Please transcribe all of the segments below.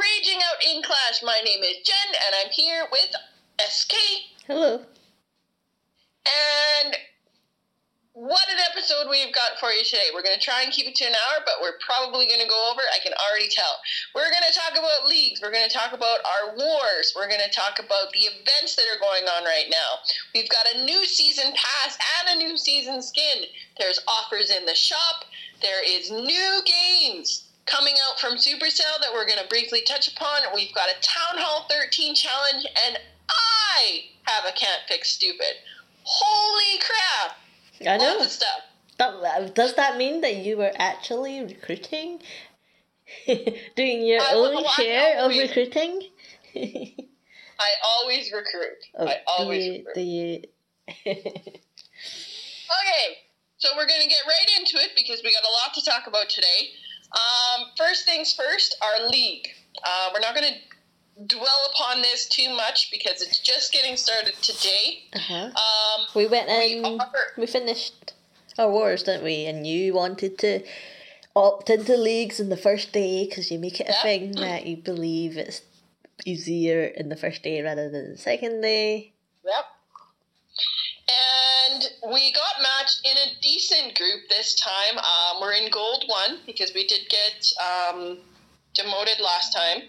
Raging Out in Clash. My name is Jen, and I'm here with SK. Hello. And what an episode we've got for you today. We're going to try and keep it to an hour, but we're probably going to go over. I can already tell. We're going to talk about leagues. We're going to talk about our wars. We're going to talk about the events that are going on right now. We've got a new season pass and a new season skin. There's offers in the shop. There is new games coming out from Supercell that we're going to briefly touch upon. We've got a Town Hall 13 challenge, and I have a Can't Fix Stupid. Holy crap! I know. Lots of stuff. That, uh, does that mean that you were actually recruiting? Doing your I- own well, share of recruiting? I always recruit. Oh, I do you, recruit. do you... Okay, so we're going to get right into it because we got a lot to talk about today. Um, first things first, our league. Uh, we're not going to dwell upon this too much because it's just getting started today. uh-huh. Um, We went we in, we finished our wars, didn't we? And you wanted to opt into leagues in the first day because you make it a Yeah. thing that you believe it's easier in the first day rather than the second day. Yep. And we got matched in a decent group this time. Um, we're in gold one because we did get um, demoted last time.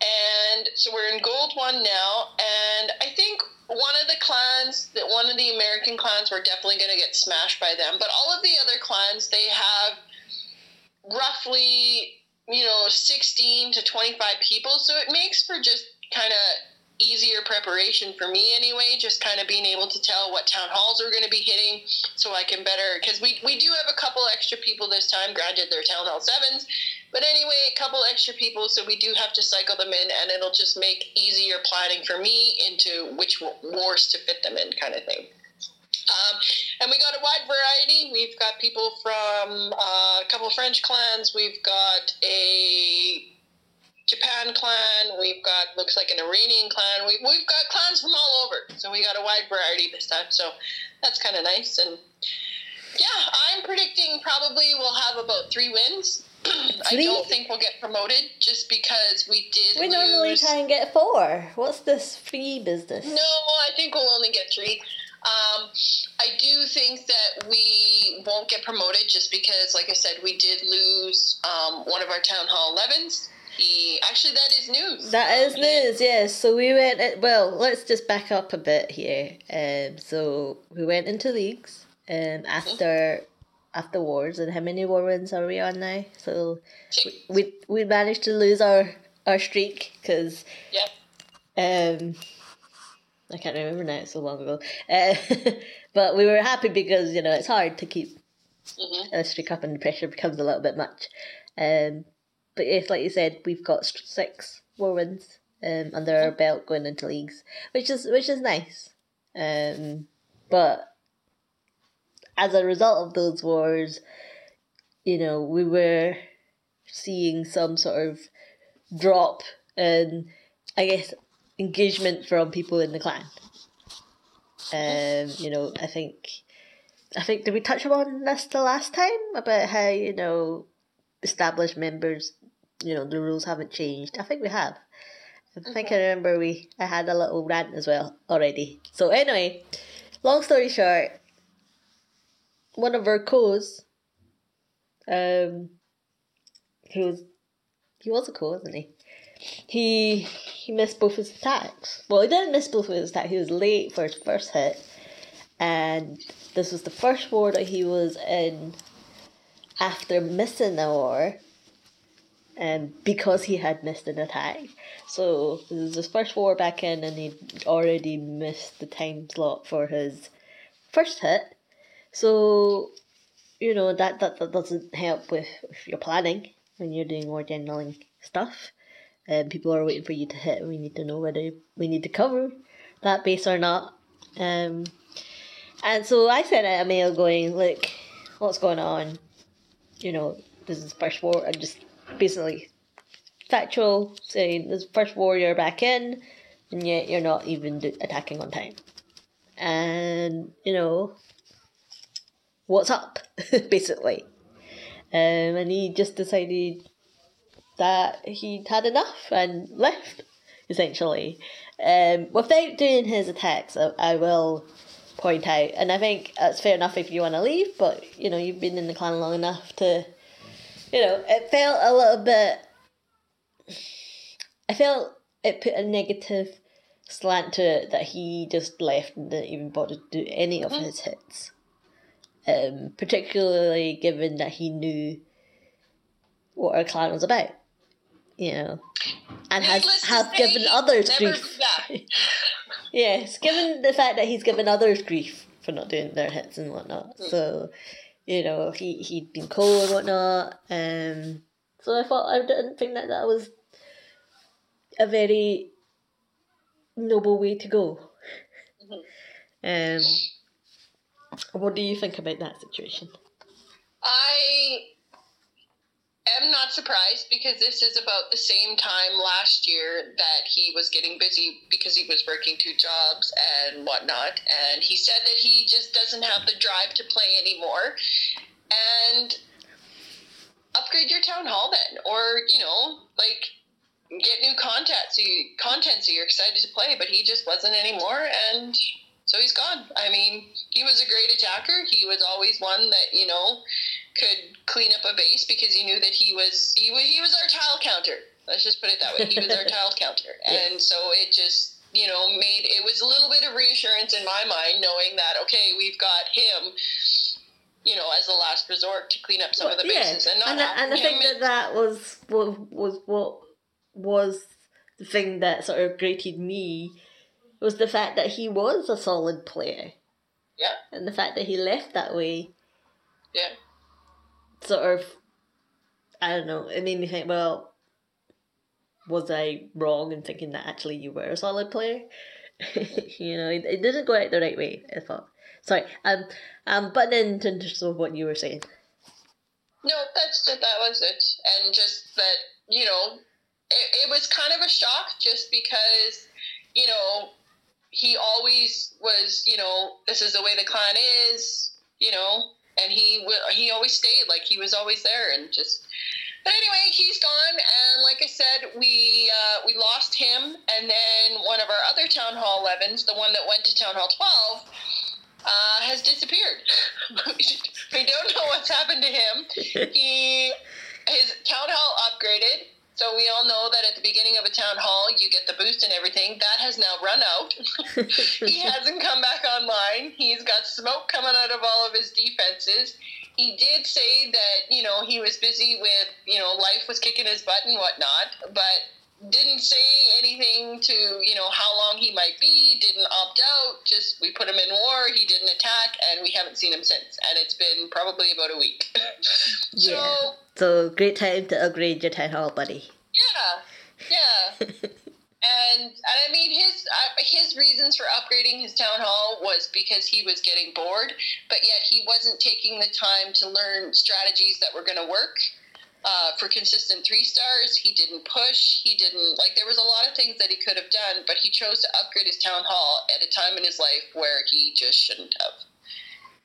And so we're in gold one now. And I think one of the clans, that one of the American clans, we're definitely going to get smashed by them. But all of the other clans, they have roughly, you know, 16 to 25 people. So it makes for just kind of easier preparation for me anyway, just kind of being able to tell what town halls we're going to be hitting so I can better, because we, we do have a couple extra people this time, granted they're town hall sevens, but anyway, a couple extra people, so we do have to cycle them in and it'll just make easier planning for me into which wars to fit them in kind of thing. Um, and we got a wide variety. We've got people from uh, a couple French clans. We've got a Japan clan. We've got looks like an Iranian clan. We, we've got clans from all over. So we got a wide variety this time. So that's kind of nice. And yeah, I'm predicting probably we'll have about three wins. I don't think we'll get promoted just because we did. Lose. We lose. normally try and get four. What's this free business? No, I think we'll only get three. Um, I do think that we won't get promoted just because, like I said, we did lose um, one of our town hall 11s. Actually that is news. That is news, yes. So we went. At, well, let's just back up a bit here. Um, so we went into leagues. Um, after after wars, and how many war wins are we on now? So Six. we we managed to lose our our streak because Yeah. um, I can't remember now. It's so long ago. Uh, but we were happy because you know it's hard to keep hmm a streak up and the pressure becomes a little bit much. Um, but yes, like you said, we've got six war wins um, under our belt going into leagues, which is which is nice. Um, but as a result of those wars, you know, we were seeing some sort of drop in, I guess, engagement from people in the clan. Um, you know, I think I think did we touch upon this the last time about how you know established members, you know, the rules haven't changed. I think we have. I think I remember we I had a little rant as well already. So anyway, long story short, one of our co's, um, he was he was a co, wasn't he? He he missed both his attacks. Well, he didn't miss both of his attacks. He was late for his first hit, and this was the first war that he was in after missing the war, and because he had missed an attack. So this is his first war back in, and he'd already missed the time slot for his first hit. So, you know that that, that doesn't help with, with your planning when you're doing war generaling stuff. Um, people are waiting for you to hit. We need to know whether we need to cover that base or not. Um, and so I sent a mail going, look, what's going on? You know, this is first war. I'm just basically factual saying this first warrior back in, and yet you're not even attacking on time. And you know, what's up, basically. Um, and he just decided that he'd had enough and left, essentially. Um, without doing his attacks, I, I will point out, and I think it's fair enough if you want to leave, but you know, you've been in the clan long enough to, you know, it felt a little bit. I felt it put a negative slant to it that he just left and didn't even bother to do any of his hits. Um, particularly given that he knew what our clan was about, you know, and has Needless have given others never grief. that. Yes, given the fact that he's given others grief for not doing their hits and whatnot. So, you know, he, he'd been cold and whatnot. Um, so I thought, I didn't think that that was a very noble way to go. Um, what do you think about that situation? I am not surprised because this is about the same time last year that he was getting busy because he was working two jobs and whatnot. And he said that he just doesn't have the drive to play anymore. And upgrade your town hall then, or you know, like get new content so you content so you're excited to play. But he just wasn't anymore, and so he's gone. I mean, he was a great attacker. He was always one that you know could clean up a base because he knew that he was he was he was our tile counter. Let's just put it that way. He was our tile counter, and so it just you know made it was a little bit of reassurance in my mind knowing that okay we've got him. You know, as a last resort to clean up some of the bases, and not and, I, and I think that that was was was what was the thing that sort of grated me was the fact that he was a solid player yeah, and the fact that he left that way yeah. Sort of I don't know it made me think well was I wrong in thinking that actually you were a solid player? You know it, it didn't go out the right way I thought. Sorry um um but then to terms of what you were saying. No, that's that was it, and just that you know, it, it was kind of a shock just because you know he always was you know this is the way the clan is you know, and he he always stayed like he was always there and just. But anyway, he's gone, and like I said, we uh, we lost him, and then one of our other town hall 11s, the one that went to town hall 12, uh, has disappeared. we don't know what's happened to him. He his town hall upgraded, so we all know that at the beginning of a town hall you get the boost and everything. That has now run out. he hasn't come back online. He's got smoke coming out of all of his defenses. He did say that you know he was busy with you know life was kicking his butt and whatnot, but didn't say anything to you know how long he might be didn't opt out just we put him in war he didn't attack and we haven't seen him since and it's been probably about a week so Yeah. so great time to upgrade your town hall buddy yeah yeah and and I mean his uh, his reasons for upgrading his town hall was because he was getting bored, but yet he wasn't taking the time to learn strategies that were going to work. Uh, for consistent three stars, he didn't push. He didn't like. There was a lot of things that he could have done, but he chose to upgrade his town hall at a time in his life where he just shouldn't have.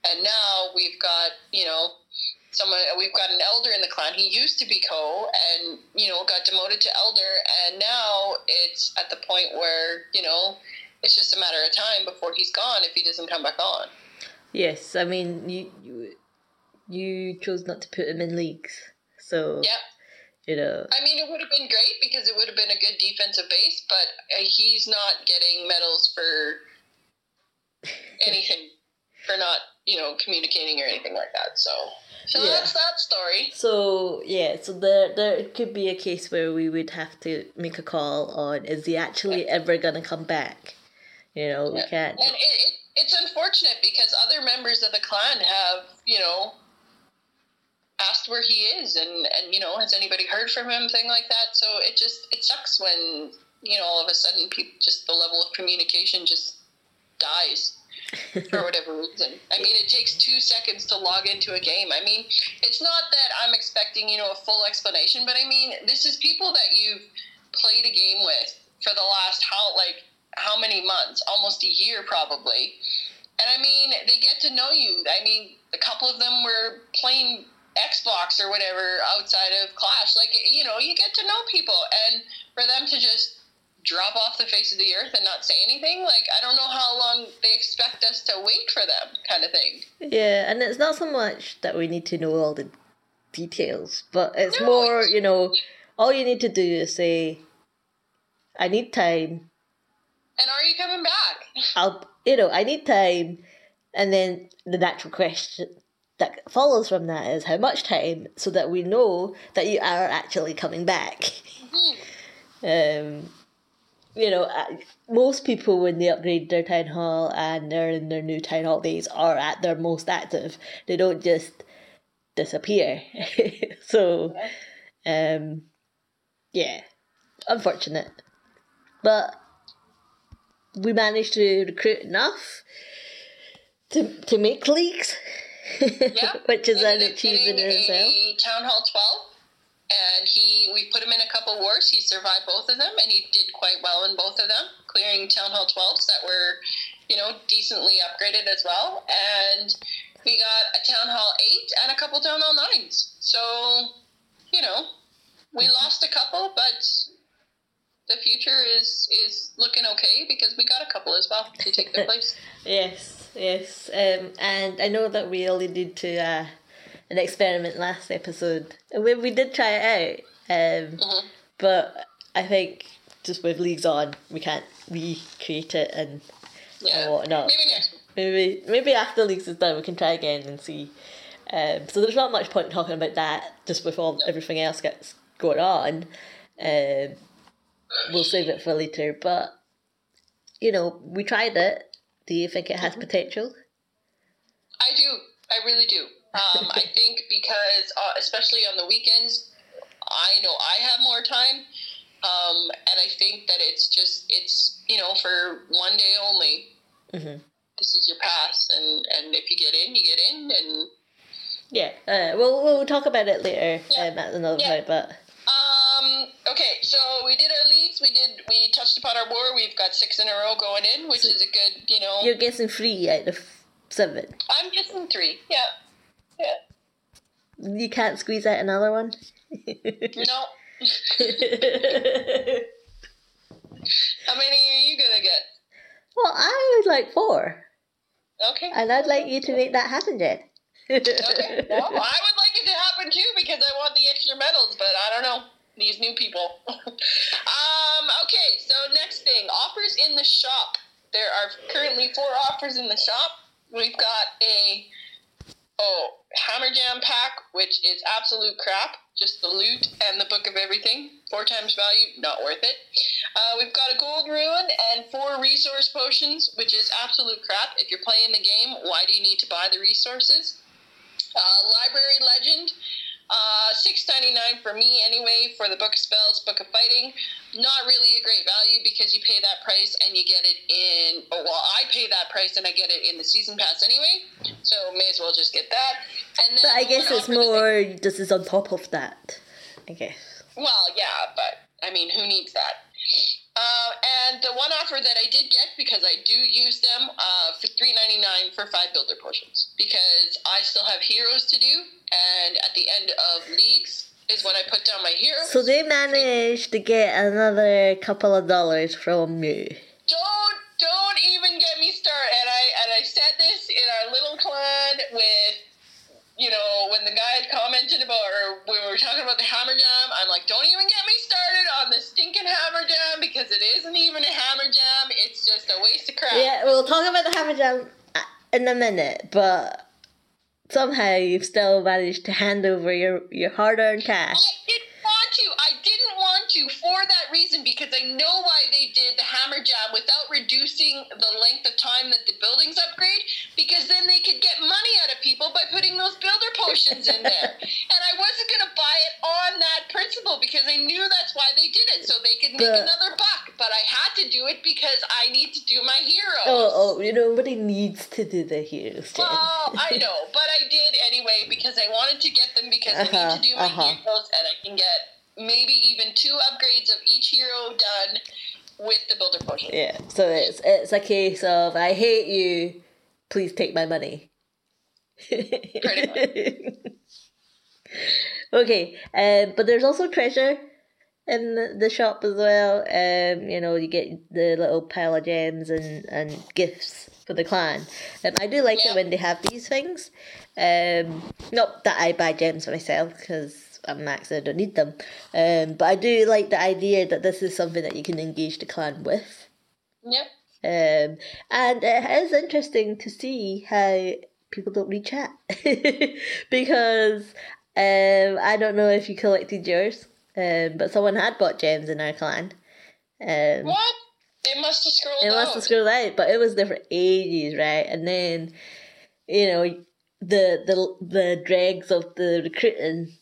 And now we've got you know someone we've got an elder in the clan he used to be co and you know got demoted to elder and now it's at the point where you know it's just a matter of time before he's gone if he doesn't come back on yes i mean you you, you chose not to put him in leagues so yeah you know i mean it would have been great because it would have been a good defensive base but uh, he's not getting medals for anything for not you know communicating or anything like that so so Yeah. that's that story So yeah, so there there could be a case where we would have to make a call on is he actually ever gonna come back? You know, we can't. And it, it, it's unfortunate because other members of the clan have, you know, asked where he is and, and, you know, has anybody heard from him, thing like that. So it just, it sucks when, you know, all of a sudden people, just the level of communication just dies for whatever reason. I mean, it takes two seconds to log into a game. I mean, it's not that I'm expecting, you know, a full explanation, but I mean, this is people that you've played a game with for the last how, like, how many months? Almost a year, probably. And I mean, they get to know you. I mean, a couple of them were playing Xbox or whatever outside of Clash. Like, you know, you get to know people. And for them to just drop off the face of the earth and not say anything, like, I don't know how long they expect us to wait for them, kind of thing. Yeah, and it's not so much that we need to know all the details, but it's No, more, it's- you know, all you need to do is say, I need time. And are you coming back? I'll, you know, I need time. And then the natural question that follows from that is how much time so that we know that you are actually coming back. um, you know, uh, most people when they upgrade their town hall and they're in their new town hall days are at their most active. They don't just disappear. so, um, yeah, unfortunate, but we managed to recruit enough to to make leagues, Yeah. which is an achievement in itself. Town Hall 12. And he, we put him in a couple wars. He survived both of them, and he did quite well in both of them, clearing Town Hall 12s that were, you know, decently upgraded as well. And we got a Town Hall 8 and a couple Town Hall 9s. So, you know, we mm-hmm. lost a couple, but the future is is looking okay because we got a couple as well to take their place. Yes, yes, um, and I know that we only did to uh, an experiment last episode. We we did try it out, um, Mhm. but I think just with leagues on, we can't recreate it and Yeah. and whatnot. Maybe next Maybe maybe after leagues is done, we can try again and see. Um, so there's not much point talking about that just with all everything else gets going on. Um, we'll save it for later, but you know we tried it. Do you think it has potential? I do. I really do. Um, I think because, uh, especially on the weekends, I know I have more time. Um, and I think that it's just, it's, you know, for one day only. Mhm. This is your pass. And, and if you get in, you get in. And, Yeah, uh, we'll we'll talk about it later Yeah. um, at another Yeah. point. But um, okay. So we did our leagues. We did, we touched upon our war. We've got six in a row going in, which is a good, you know, you're guessing three out of seven. I'm guessing three. Yeah. Yeah. You can't squeeze out another one. No. How many are you to get? well, I would like four, Okay. and I'd like you to make that happen, Jen. Okay. Well, I would like it to happen too because I want the extra medals, but I don't know these new people. um. Okay. So next thing, offers in the shop. There are currently four offers in the shop. We've got a oh Hammer Jam pack, which is absolute crap. Just the loot and the book of everything. Four times value, not worth it. Uh, we've got a gold rune and four resource potions, which is absolute crap. If you're playing the game, why do you need to buy the resources? Uh, library legend, uh, six ninety nine for me anyway for the book of spells, book of fighting. Not really a great value because you pay that price and you get it in. Oh, well, I pay that price and I get it in the season pass anyway. So may as well just get that. And then But I guess it's more this is on top of that. I guess. well, yeah, but I mean, who needs that? Uh, and the one offer that I did get because I do use them uh, for three ninety nine for five builder potions because I still have heroes to do, and at the end of leagues is when I put down my heroes. So they managed to get another couple of dollars from you. don't don't even get me started. And I and I said this in our little clan with. You know, when the guy had commented about, or when we were talking about the hammer jam, I'm like, don't even get me started on the stinking hammer jam because it isn't even a hammer jam. It's just a waste of crap. Yeah, we'll talk about the Hammer Jam uh, in a minute, but somehow you've still managed to hand over your, your hard earned cash. I didn't want to. I didn't want to for that reason because I know why they did the hammer jam without reducing the length of time that the buildings upgrade because then they could get money out of people by putting those builder potions in there. and I wasn't going to buy it on that principle because I knew that's why they did it so they could make But- another buck. But I had to do it because I need to do my heroes. Oh, oh, you know, nobody needs to do the heroes, Jen. Well, I know, but I did anyway because I wanted to get them because I Uh-huh, need to do my uh-huh. heroes and I can get maybe even two upgrades of each hero done with the builder potion. Yeah, so it's it's a case of I hate you, please take my money. Okay, um, but there's also treasure in the, shop as well. Um, you know, you get the little pile of gems and, and gifts for the clan. Um, I do like it when they have these things. Um, not that I buy gems for myself because I'm max and I don't need them. Um, but I do like the idea that this is something that you can engage the clan with. Yep. Um, and it is interesting to see how people don't read chat because um, I don't know if you collected yours, um, but someone had bought gems in our clan. Um, What? It must have scrolled out. it must out. have scrolled out, but it was there for ages, right? And then, you know, the the the dregs of the recruiting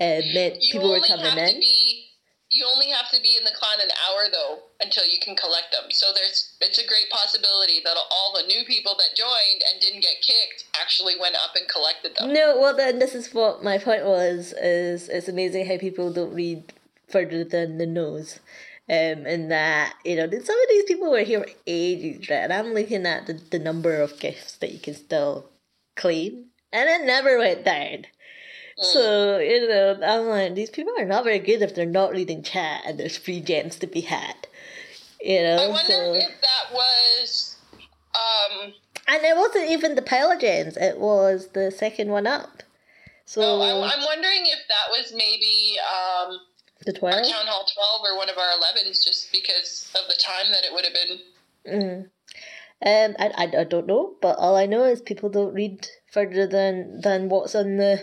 meant you people were coming in. be. You only have to be in the clan an hour though until you can collect them. So there's it's a great possibility that all the new people that joined and didn't get kicked actually went up and collected them. No, well then this is what my point was. Is it's amazing how people don't read further than the nose. Um, and that you know some of these people were here for ages, right? And I'm looking at the, the number of gifts that you can still claim, and it never went down. So you know, I'm like, these people are not very good if they're not reading chat, and there's free gems to be had. You know, I wonder so if that was. Um, and it wasn't even the pile of gems; it was the second one up. So oh, I, I'm wondering if that was maybe um, the our twelve. Town Hall 12 or one of our 11s just because of the time that it would have been. Mm. Um, I, I, I don't know, but all I know is people don't read further than than what's on the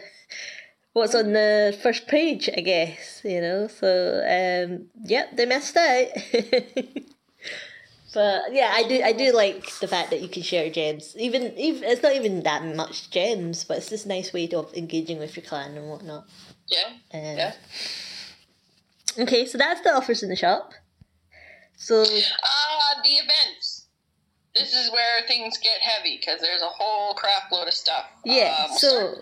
what's on the first page. I guess you know. So um, yep, they missed out. but yeah, I do I do like the fact that you can share gems. Even even it's not even that much gems, but it's just a nice way of engaging with your clan and whatnot. Yeah. Um, Yeah. Okay, so that's the offers in the shop. So Ah, the events. This is where things get heavy because there's a whole crap load of stuff. Yeah, Um, so-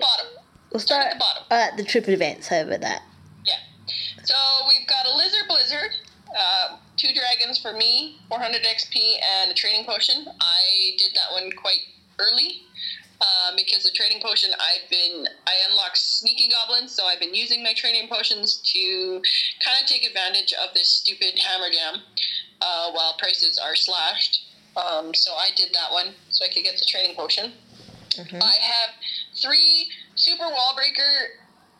start at the bottom. we'll Start start at the bottom. at the trip events. over that? Yeah. So we've got a lizard blizzard, uh, two dragons for me, 400 XP, and a training potion. I did that one quite early. Um, because the training potion, I've been I unlocked sneaky goblins, so I've been using my training potions to kind of take advantage of this stupid hammer jam uh, while prices are slashed. Um, so I did that one so I could get the training potion. Mhm. I have three super wall breaker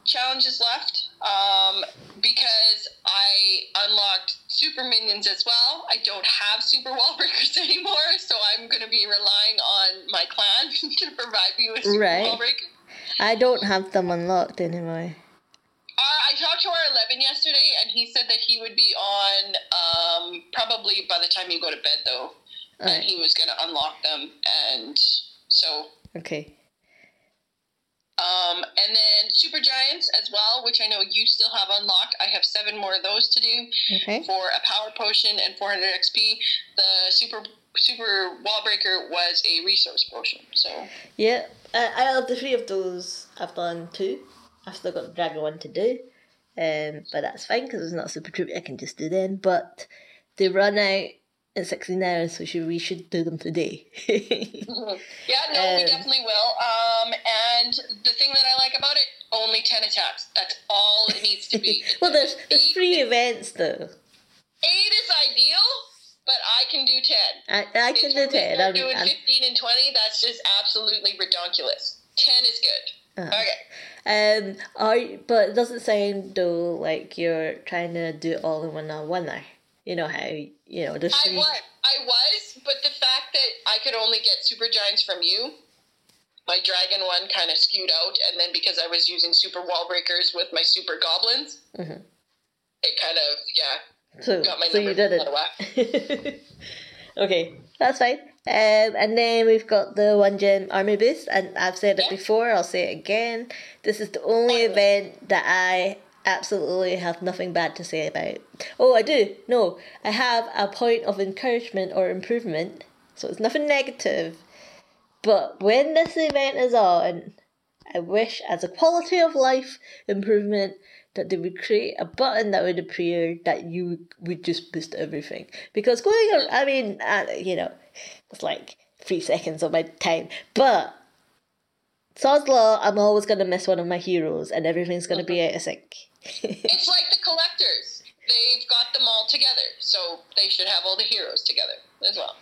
challenges left um, because I unlocked super minions as well. I don't have super wall breakers anymore, so I'm going to be relying on my clan to provide me with super Right. wall breakers. I don't have them unlocked anymore. Uh, I talked to our 11 yesterday, and he said that he would be on um, probably by the time you go to bed, though. And Alright. he was going to unlock them, and so Okay. Um, and then Super Giants as well, which I know you still have unlocked. I have seven more of those to do Okay. for a power potion and 400 XP. The Super Super Wall Breaker was a resource potion. So Yeah. Uh, out of the three of those, I've done two. I've still got the dragon one to do. Um, but that's fine because it's not super troop. I can just do them. But they run out 16 hours, so should, we should do them today. yeah, no, we Um, definitely will. Um, and the thing that I like about it, only 10 attacks. That's all it needs to be. well, there's, there's three events though. Eight is ideal, but I can do 10. I, I can do 10. I'm, doing I'm, 15 and 20, that's just absolutely redonkulous. 10 is good. Uh. Okay. um, are but it doesn't sound though like you're trying to do it all in one on one there. You know how, you know, there's I was, I was, but the fact that I could only get super giants from you, my dragon one kind of skewed out, and then because I was using super wall breakers with my super goblins, Mhm. it kind of yeah So, got my so you did of it. okay, that's fine. Um, and then we've got the one gem army boost, and I've said it Yeah. before. I'll say it again. This is the only event that I absolutely have nothing bad to say about. Oh, I do. No, I have a point of encouragement or improvement. So it's nothing negative. But when this event is on, I wish, as a quality of life improvement, that they would create a button that would appear that you would just boost everything. Because going, ar- I mean, uh, you know, it's like three seconds of my time, but Sod's Law, I'm always going to miss one of my heroes and everything's going to be out of sync. It's like the collectors. They've got them all together, so they should have all the heroes together as well.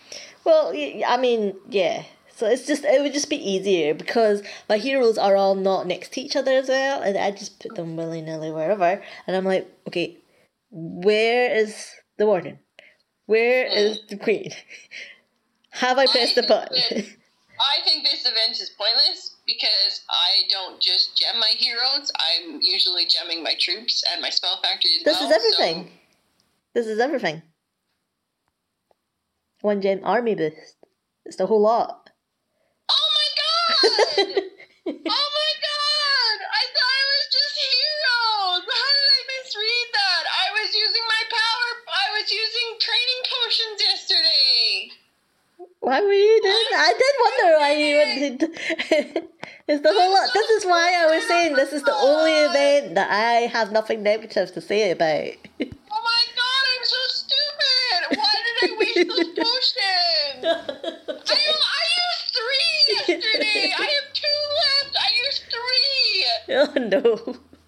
Well, I mean, yeah. So it's just it would just be easier because my heroes are all not next to each other as well, and I just put them willy nilly wherever, and I'm like, okay, where is the warden? Where mm. is the queen? Have I pressed I the button? I think this event is pointless because I don't just gem my heroes. I'm usually gemming my troops and my spell factory as this well. This is everything. So. This is everything. One gem army boost. It's the whole lot. Oh my god! oh Why were you doing that? I did wonder why you would. it's the whole lot. This is why I was saying this is the only event that I have nothing negative to say about. Oh my god, I'm so stupid! Why did I waste those potions? I, I used three yesterday! I have two left! I used three! Oh no.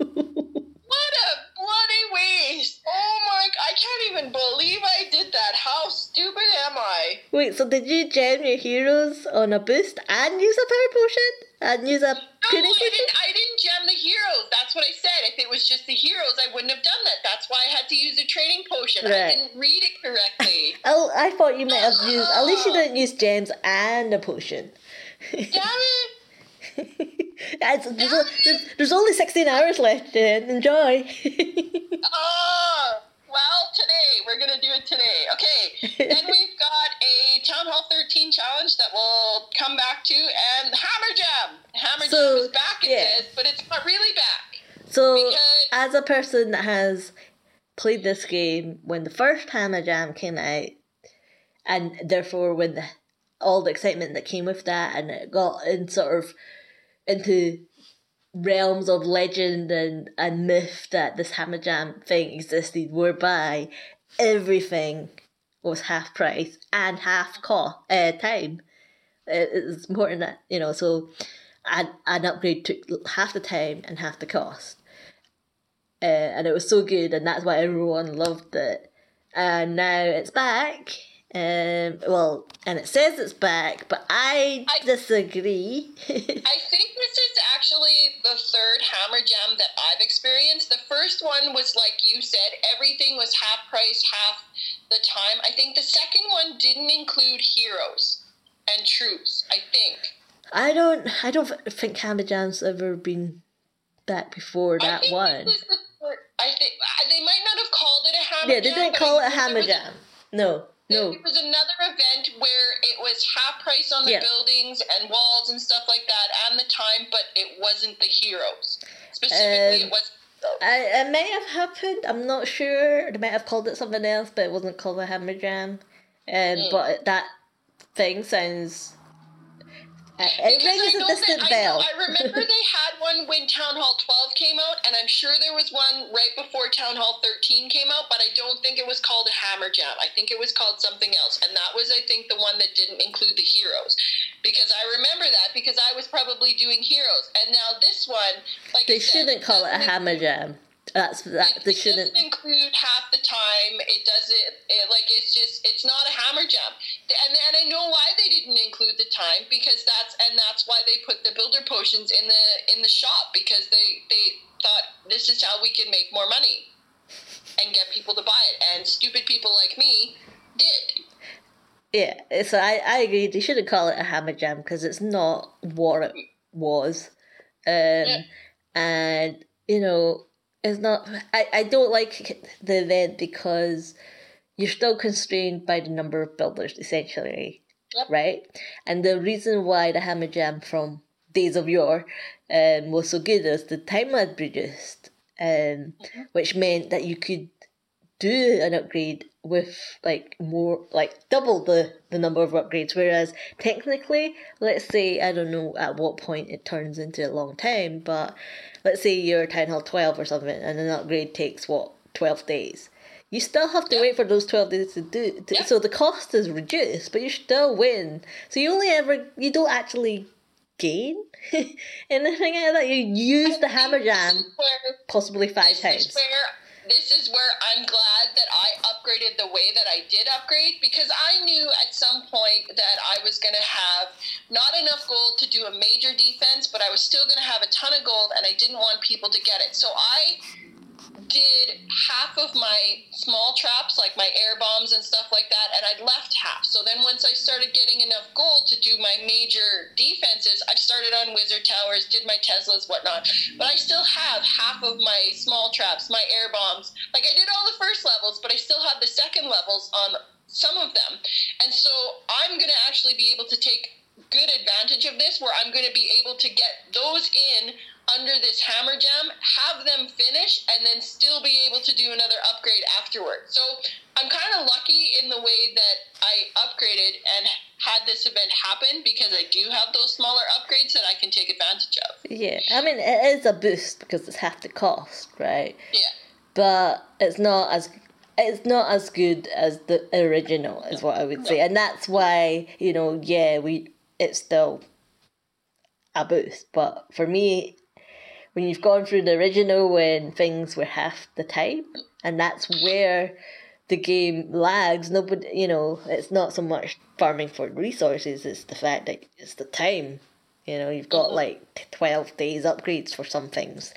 what a bloody waste! Oh my, I can't even believe I did that. How stupid am I? Wait, so did you gem your heroes on a boost and use a power potion? And use a no, I didn't, I didn't gem the heroes. That's what I said. If it was just the heroes, I wouldn't have done that. That's why I had to use a training potion. Right. I didn't read it correctly. oh, I thought you might have used. At least you didn't use gems and a potion. Damn it! there's, there's, there's, only 16 hours left, Jen. Enjoy. oh, well, today. We're going to do it today. Okay. then we've got a Town Hall 13 challenge that we'll come back to, and Hammer Jam. Hammer so, Jam is back, it yeah. says, but it's not really back. So, as a person that has played this game when the first Hammer Jam came out, and therefore when the, all the excitement that came with that, and it got in sort of into realms of legend and, and myth that this Hammer Jam thing existed, whereby everything was half price and half cost uh, time. It's more than that, you know. So, an, an upgrade took half the time and half the cost, uh, and it was so good, and that's why everyone loved it. And now it's back, um, well, and it says it's back, but I, I disagree. I think this is actually the third Hammer Jam that I've experienced. The first one was like you said, everything was half price, half the time. I think the second one didn't include heroes and troops. I think. I don't. I don't think Hammer Jam's ever been back before that I one. I think they might not have called it a Hammer yeah, Jam. Yeah, they didn't call it a Hammer Jam. No. No. There was another event where it was half price on the yeah. buildings and walls and stuff like that and the time, but it wasn't the heroes. Specifically, um, it was. I, it may have happened. I'm not sure. They might have called it something else, but it wasn't called a hammer jam. Um, mm. But that thing sounds it rings a distant that, bell. I, I remember they had one when Town Hall 12 came out, and I'm sure there was one right before Town Hall 13 came out, but I don't think it was called a Hammer Jam. I think it was called something else, and that was, I think, the one that didn't include the heroes. Because I remember that because I was probably doing heroes, and now this one, like they shouldn't call it a Hammer Jam. That's that. It, they shouldn't doesn't include half the time. It doesn't. It, like it's just. It's not a hammer jam. And and I know why they didn't include the time because that's and that's why they put the builder potions in the in the shop because they they thought this is how we can make more money and get people to buy it. And stupid people like me did. Yeah, so I, I agree. They shouldn't call it a hammer jam because it's not what it was. Um, yeah. And, you know, it's not I, I don't like the event because you're still constrained by the number of builders essentially yep. right and the reason why the hammer jam from days of yore um, was so good is the time had reduced um, mm-hmm. which meant that you could do an upgrade with like more like double the the number of upgrades whereas technically let's say i don't know at what point it turns into a long time but let's say you're Town Hall 12 or something, and an upgrade takes what, 12 days. You still have to yeah. wait for those 12 days to do to, yeah. so the cost is reduced, but you still win. So you only ever, you don't actually gain anything out of that. You use the hammer jam Where possibly five times. where this is where I'm glad that I upgraded the way that I did upgrade because I knew at some point that I was going to have not enough gold to do a major defense, but I was still going to have a ton of gold, and I didn't want people to get it. So I did half of my small traps, like my air bombs and stuff like that, and I left half. So then once I started getting enough gold to do my major defenses, I started on wizard towers, did my Teslas, whatnot. But I still have half of my small traps, my air bombs. Like I did all the first levels, but I still have the second levels on some of them. And so I'm going to actually be able to take good advantage of this where I'm going to be able to get those in under this hammer jam, have them finish, and then still be able to do another upgrade afterward. So I'm kind of lucky in the way that I upgraded and had this event happen because I do have those smaller upgrades that I can take advantage of. Yeah, I mean it is a boost because it's half the cost, right? Yeah. But it's not as it's not as good as the original, is what I would say, and that's why you know, yeah, we it's still a boost, but for me, when you've gone through the original when things were half the time, and that's where the game lags. Nobody, you know, it's not so much farming for resources; it's the fact that it's the time. You know, you've got like twelve days upgrades for some things,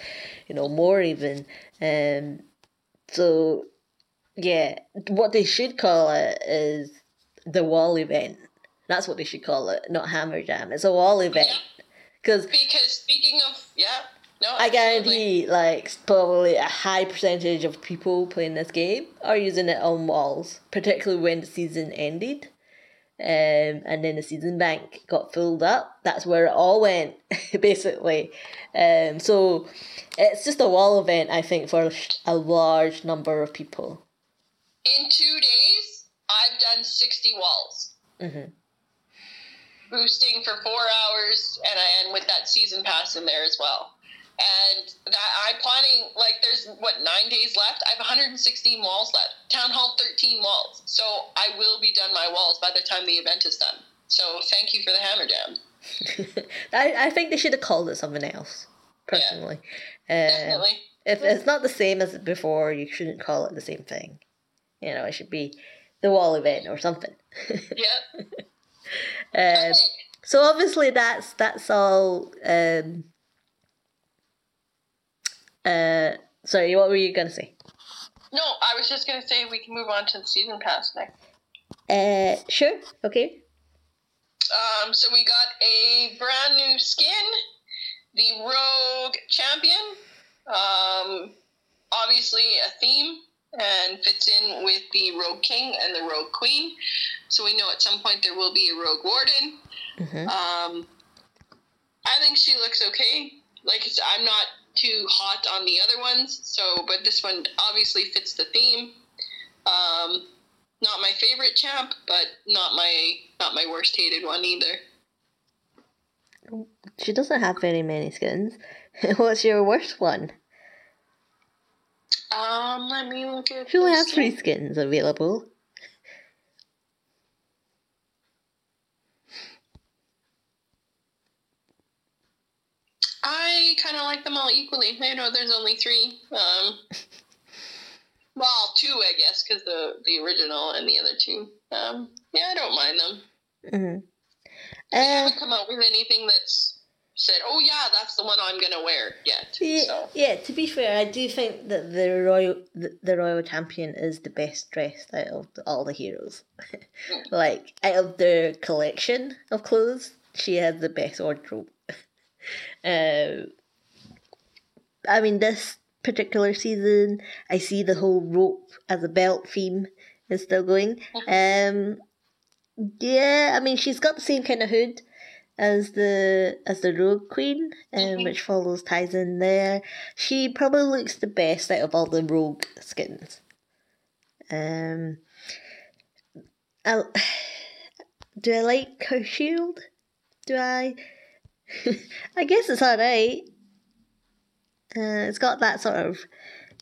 you know, more even. Um, so yeah, what they should call it is the wall event. That's what they should call it, not Hammer Jam. It's a wall event. Because Because speaking of, yeah, no, I guarantee, like, probably a high percentage of people playing this game are using it on walls, particularly when the season ended. Um, and then the season bank got filled up. That's where it all went, basically. Um, so it's just a wall event, I think, for a large number of people. In two days, I've done 60 walls. Mhm. Boosting for four hours, and I end with that season pass in there as well. And that I'm planning, like, there's what, nine days left? I have 116 walls left. Town Hall, 13 walls. So I will be done my walls by the time the event is done. So thank you for the hammer jam. I, I think they should have called it something else, personally. Um, Definitely. if it's not the same as before, you shouldn't call it the same thing. You know, it should be the wall event or something. Yeah. um, Okay. so obviously that's that's all. Um, uh, sorry, what were you gonna say? No, I was just going to say we can move on to the season pass next. Uh, sure. Okay. Um, so we got a brand new skin, the Rogue Champion. Um, obviously a theme and fits in with the Rogue King and the Rogue Queen. So we know at some point there will be a Rogue Warden. hmm Um, I think she looks okay. Like I'm not too hot on the other ones, so but this one obviously fits the theme. Um, not my favorite champ, but not my not my worst hated one either. She doesn't have very many skins. What's your worst one? Um, let me look at. She only has three skins available. I kind of like them all equally. I know there's only three. Um, well, two, I guess, because the the original and the other two. Um, yeah, I don't mind them. hmm They Uh, haven't come out with anything that's said, "Oh yeah, that's the one I'm gonna wear" yet. Yeah, So yeah. To be fair, I do think that the royal the, the royal champion is the best dressed out of all the heroes. like out of their collection of clothes, she has the best wardrobe. Uh, I mean, this particular season, I see the whole rope as a belt theme is still going. Um, yeah, I mean, she's got the same kind of hood as the as the Rogue Queen, um, which follows ties in there. She probably looks the best out of all the Rogue skins. Um, I, do I like her shield? Do I? I guess it's alright. Uh, it's got that sort of.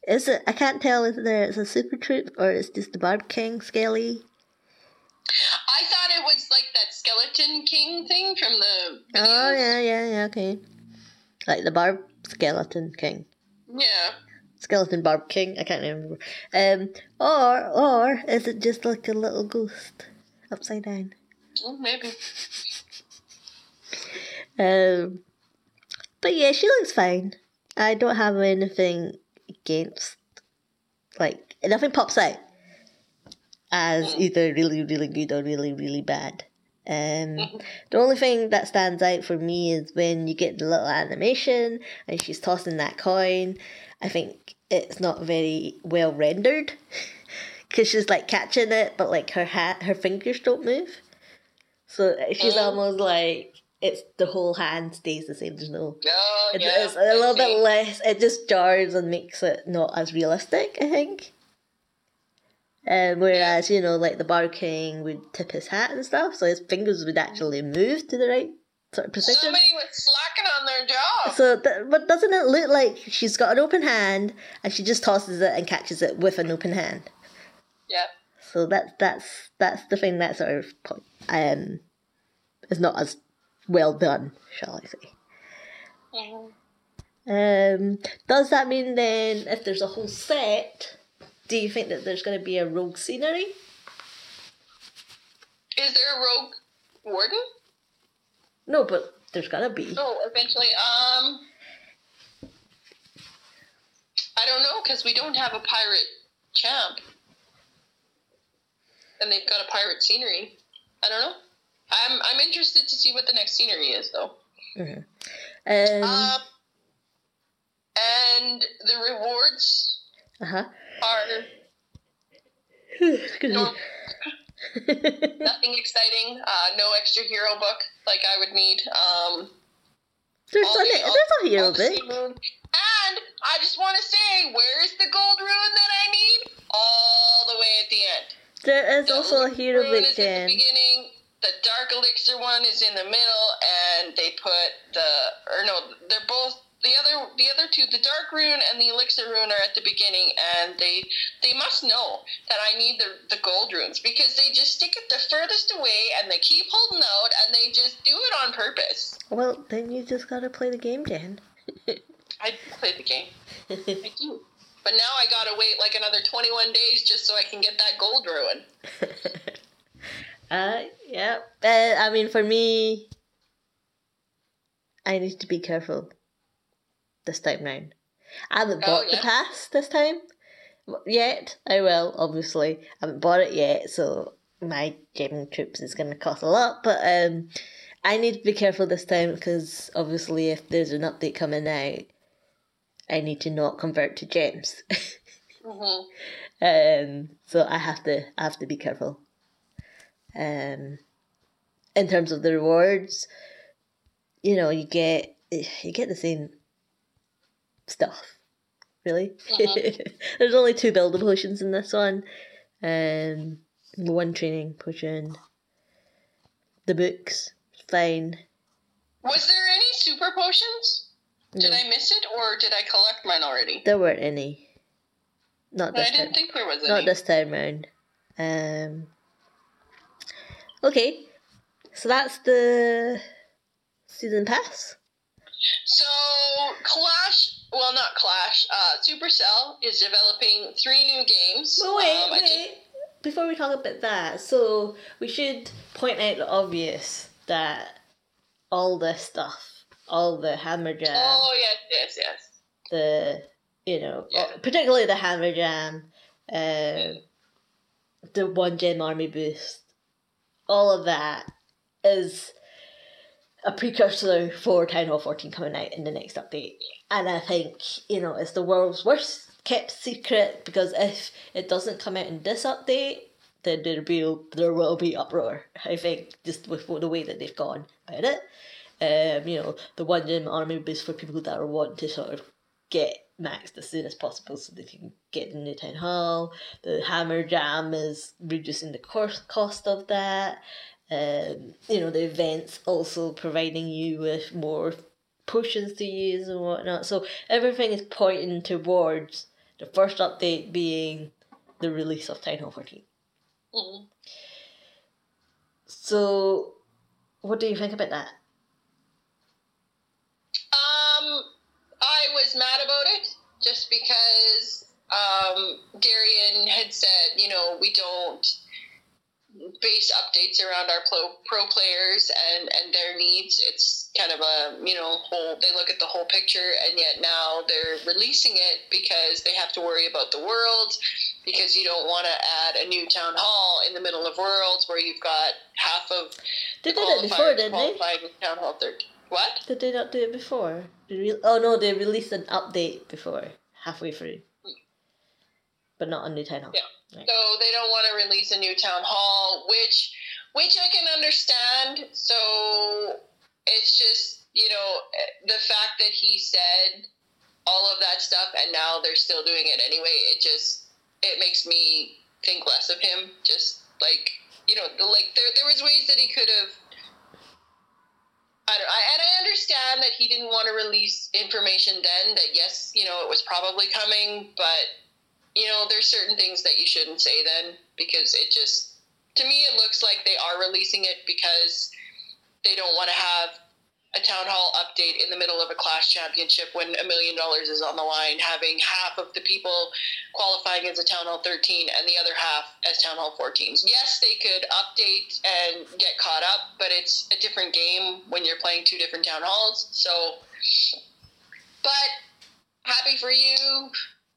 Is it? I can't tell whether it's a super troop or it's just the Barb King Skelly. I thought it was like that skeleton king thing from the. Oh videos. yeah, yeah, yeah. Okay. Like the Barb Skeleton King, Yeah. Skeleton Barb King. I can't remember. Um, or or is it just like a little ghost upside down? Well, maybe. Um, but yeah, she looks fine. I don't have anything against, like, nothing pops out as either really, really good or really, really bad. Um, the only thing that stands out for me is when you get the little animation and she's tossing that coin. I think it's not very well rendered because she's like catching it, but like her hat, her fingers don't move. So she's Oh. almost like it's the whole hand stays the same. There's no. Oh, It, yeah. it's a little bit less. It just jars and makes it not as realistic. I think. Um, whereas you know, like the Bar King would tip his hat and stuff, so his fingers would actually move to the right sort of position. Somebody was slacking on their job. So, th- but doesn't it look like she's got an open hand and she just tosses it and catches it with an open hand? yeah. So that's that's that's the thing that sort of um is not as well done, shall I say? Um, does that mean then if there's a whole set, do you think that there's going to be a rogue scenery? Is there a rogue warden? No, but there's got to be. Oh, eventually. Um, I don't know because we don't have a pirate champ, and they've got a pirate scenery. I don't know. I'm I'm interested to see what the next scenery is though. Um, Um, and the rewards uh huh. are Excuse no, nothing exciting. Uh, no extra hero book like I would need. Um, there's, all a, the- there's all- a hero book. And I just want to say, where's the gold rune that I need? All the way at the end. There is The also a hero book, is at the beginning. The dark elixir one is in the middle, and they put the or no, they're both the other the other two. The dark rune and the elixir rune are at the beginning, and they they must know that I need the the gold runes because they just stick it the furthest away, and they keep holding out, and they just do it on purpose. Well, then you just gotta play the game, Dan. I play the game. I do. But now I gotta wait like another 21 days just so I can get that gold rune. uh, yeah. Uh, I mean, for me, I need to be careful this time round. I haven't Oh, bought the pass this time yet. I will, obviously. I haven't bought it yet, so my gaming trips is going to cost a lot. But um, I need to be careful this time because obviously, if there's an update coming out, I need to not convert to gems. hmm Um, so I have to I have to be careful. Um, in terms of the rewards, you know, you get you get the same stuff. Really, there's only two builder potions in this one, um, one training potion. The books, fine. Was there any super potions? Did No. I miss it or did I collect mine already? There weren't any. Not I this time. didn't think there was Not this time round. Um. Okay, so that's the season pass. So Clash, well not Clash, uh, Supercell is developing three new games. But wait, Um, wait. Before we talk about that, so we should point out the obvious that all this stuff, all the hammer jam, Oh yes, yes, yes. the you know, Yeah. uh, particularly the hammer jam, uh, the one gem army boost, all of that is a precursor for Town Hall 14 coming out in the next update. And I think, you know, it's the world's worst kept secret because if it doesn't come out in this update, then there will, there will be uproar. I think just with the way that they've gone about it. Um, you know, the one gem army boost for people that are wanting to sort of get maxed as soon as possible so they can get the town hall. The hammer jam is reducing the cost of that. Um, you know, the events also providing you with more potions to use and whatnot. So everything is pointing towards the first update being the release of Town Hall 14. Mhm. so, what do you think about that? Um, I was mad about it just because um, Darian had said, you know, we don't base updates around our pro, pro players and, and their needs. It's kind of a, you know, whole, they look at the whole picture and yet now they're releasing it because they have to worry about the world because you don't want to add a new town hall in the middle of worlds where you've got half of They the did it before, didn't they? town hall 13. What? Did they not do it before? Re- oh no, they released an update before, halfway through. But not on New Town Hall. Yeah. So they don't want to release a new town hall, which which I can understand. So it's just you know the fact that he said all of that stuff, and now they're still doing it anyway. It just it makes me think less of him. Just like you know, like there there was ways that he could have. I don't, I, and I understand that he didn't want to release information then. That yes, you know, it was probably coming, but you know, there's certain things that you shouldn't say then because it just, to me, it looks like they are releasing it because they don't want to have a town hall update in the middle of a Clash championship when a million dollars is on the line, having half of the people qualifying as a town hall 13 and the other half as town hall 14s. Yes, they could update and get caught up, but it's a different game when you're playing two different town halls. So, but happy for you.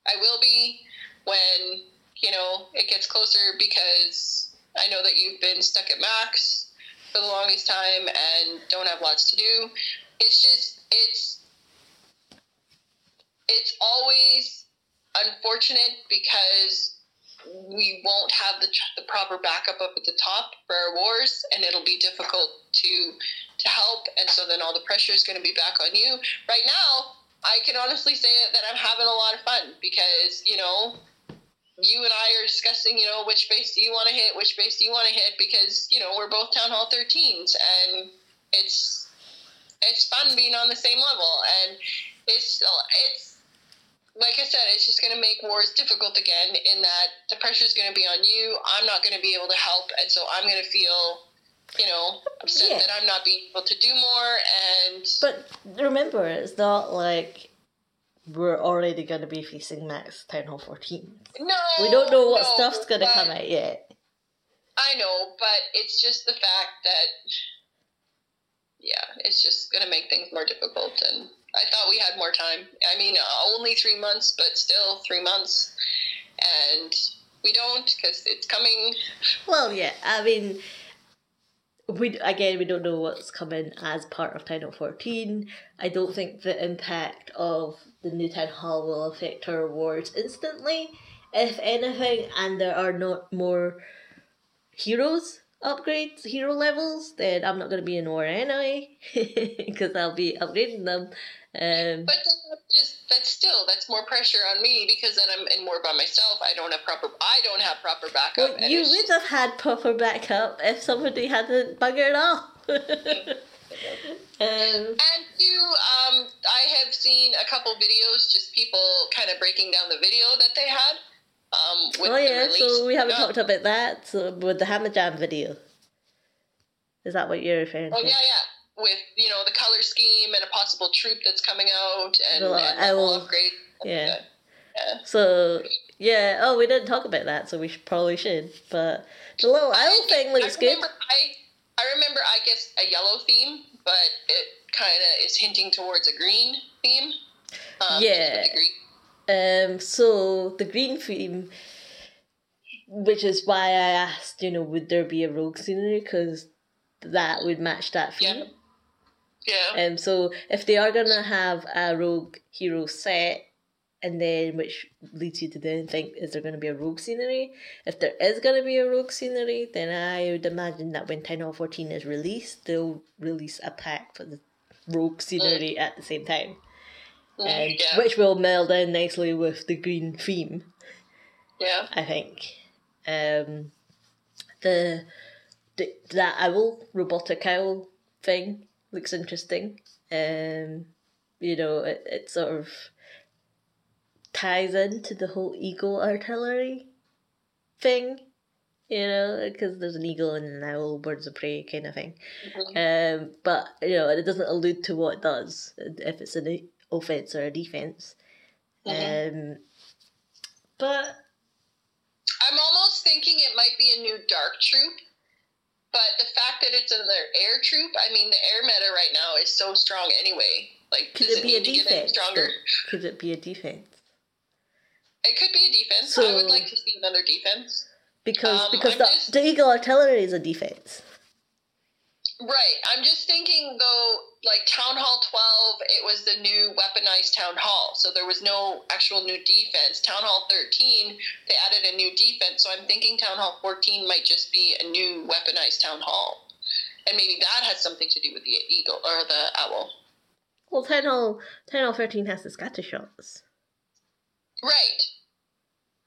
I will be when you know it gets closer because I know that you've been stuck at max for the longest time and don't have lots to do. It's just it's it's always unfortunate because we won't have the, the proper backup up at the top for our wars and it'll be difficult to to help and so then all the pressure is going to be back on you right now i can honestly say that i'm having a lot of fun because you know you and I are discussing, you know, which base do you want to hit, which base do you want to hit, because you know we're both Town Hall 13s, and it's it's fun being on the same level, and it's it's like I said, it's just going to make wars difficult again. In that the pressure is going to be on you. I'm not going to be able to help, and so I'm going to feel. You know, upset Yeah. that I'm not being able to do more, and But remember, it's not like we're already going to be facing Max Town Hall 14. no, We don't know what no, stuff's going to come out yet. I know, but it's just the fact that, yeah, it's just going to make things more difficult. And I thought we had more time. I mean, uh, only three months, but still three months. And we don't because it's coming. Well, yeah, I mean, we again we don't know what's coming as part of Town Hall 14. I don't think the impact of the new Town Hall will affect our awards instantly. If anything, and there are not more heroes upgrades, hero levels, then I'm not going to be in war anyway, because I'll be upgrading them. Um, But that's just that's still that's more pressure on me because then I'm in more by myself. I don't have proper. I don't have proper backup. well, you would have had proper backup if somebody hadn't buggered off. um, And you, um, I have seen a couple videos, just people kind of breaking down the video that they had. Um, with oh yeah, so we haven't Yeah. talked about that. So with the Hammer Jam video, is that what you're referring Oh to? yeah, yeah. With you know the color scheme and a possible troop that's coming out and, Well, and I will- upgrade. yeah. Yeah. So yeah, oh we didn't talk about that, so we should, probably should. But the little owl thing looks I good. I I remember I guess a yellow theme, but it kind of is hinting towards a green theme. Um, Yeah. the. Um, so the green theme, which is why I asked, you know, would there be a rogue scenery? Because that would match that theme. Yeah. Yeah. Um, so if they are gonna have a rogue hero set, and then which leads you to then think, is there gonna be a rogue scenery? If there is gonna be a rogue scenery, then I would imagine that when Town Hall 14 is released, they'll release a pack for the rogue scenery at the same time, Mm, um, yeah. which will meld in nicely with the green theme. yeah. I think. Um, the, the that owl robotic owl thing looks interesting. Um, you know, it, it sort of ties into the whole eagle artillery thing. you know, because there's an eagle and an owl, birds of prey kind of thing. Mhm. Um, but you know, it doesn't allude to what it does if it's an offense or a defense. Mhm. Um, but I'm almost thinking it might be a new dark troop, but the fact that it's another air troop, I mean, the air meta right now is so strong anyway. Like, could it be a need to get any defense? stronger? Could it be a defense? It could be a defense. So, I would like to see another defense. Because Um, because I'm the, just- the eagle artillery is a defense. Right. I'm just thinking though, like Town Hall 12, it was the new weaponized Town Hall, so there was no actual new defense. Town Hall 13, they added a new defense, so I'm thinking Town Hall 14 might just be a new weaponized Town Hall, and maybe that has something to do with the eagle or the owl. Well, Town Hall, Town Hall 13 has the scatter shots. Right.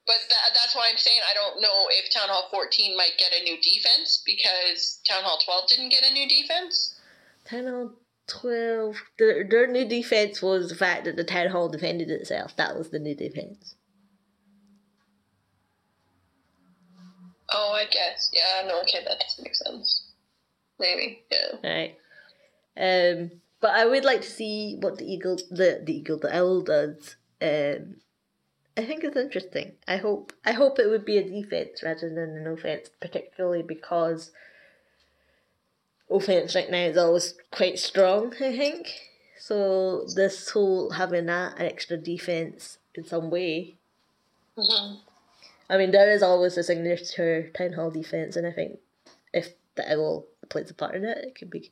But tha- that's why I'm saying I don't know if Town Hall 14 might get a new defense because Town Hall 12 didn't get a new defense. Town Hall 12, their, their new defense was the fact that the Town Hall defended itself. That was the new defense. Oh, I guess. Yeah, no, okay, that doesn't make sense. Maybe, yeah. Right. Um, but I would like to see what the eagle, the, the eagle, the owl does. Um, I think it's interesting. I hope I hope it would be a defense rather than an offense, particularly because offense right now is always quite strong. I think so. This whole having that an extra defense in some way. hmm I mean, there is always a signature town hall defense, and I think if the owl plays a part in it, it could be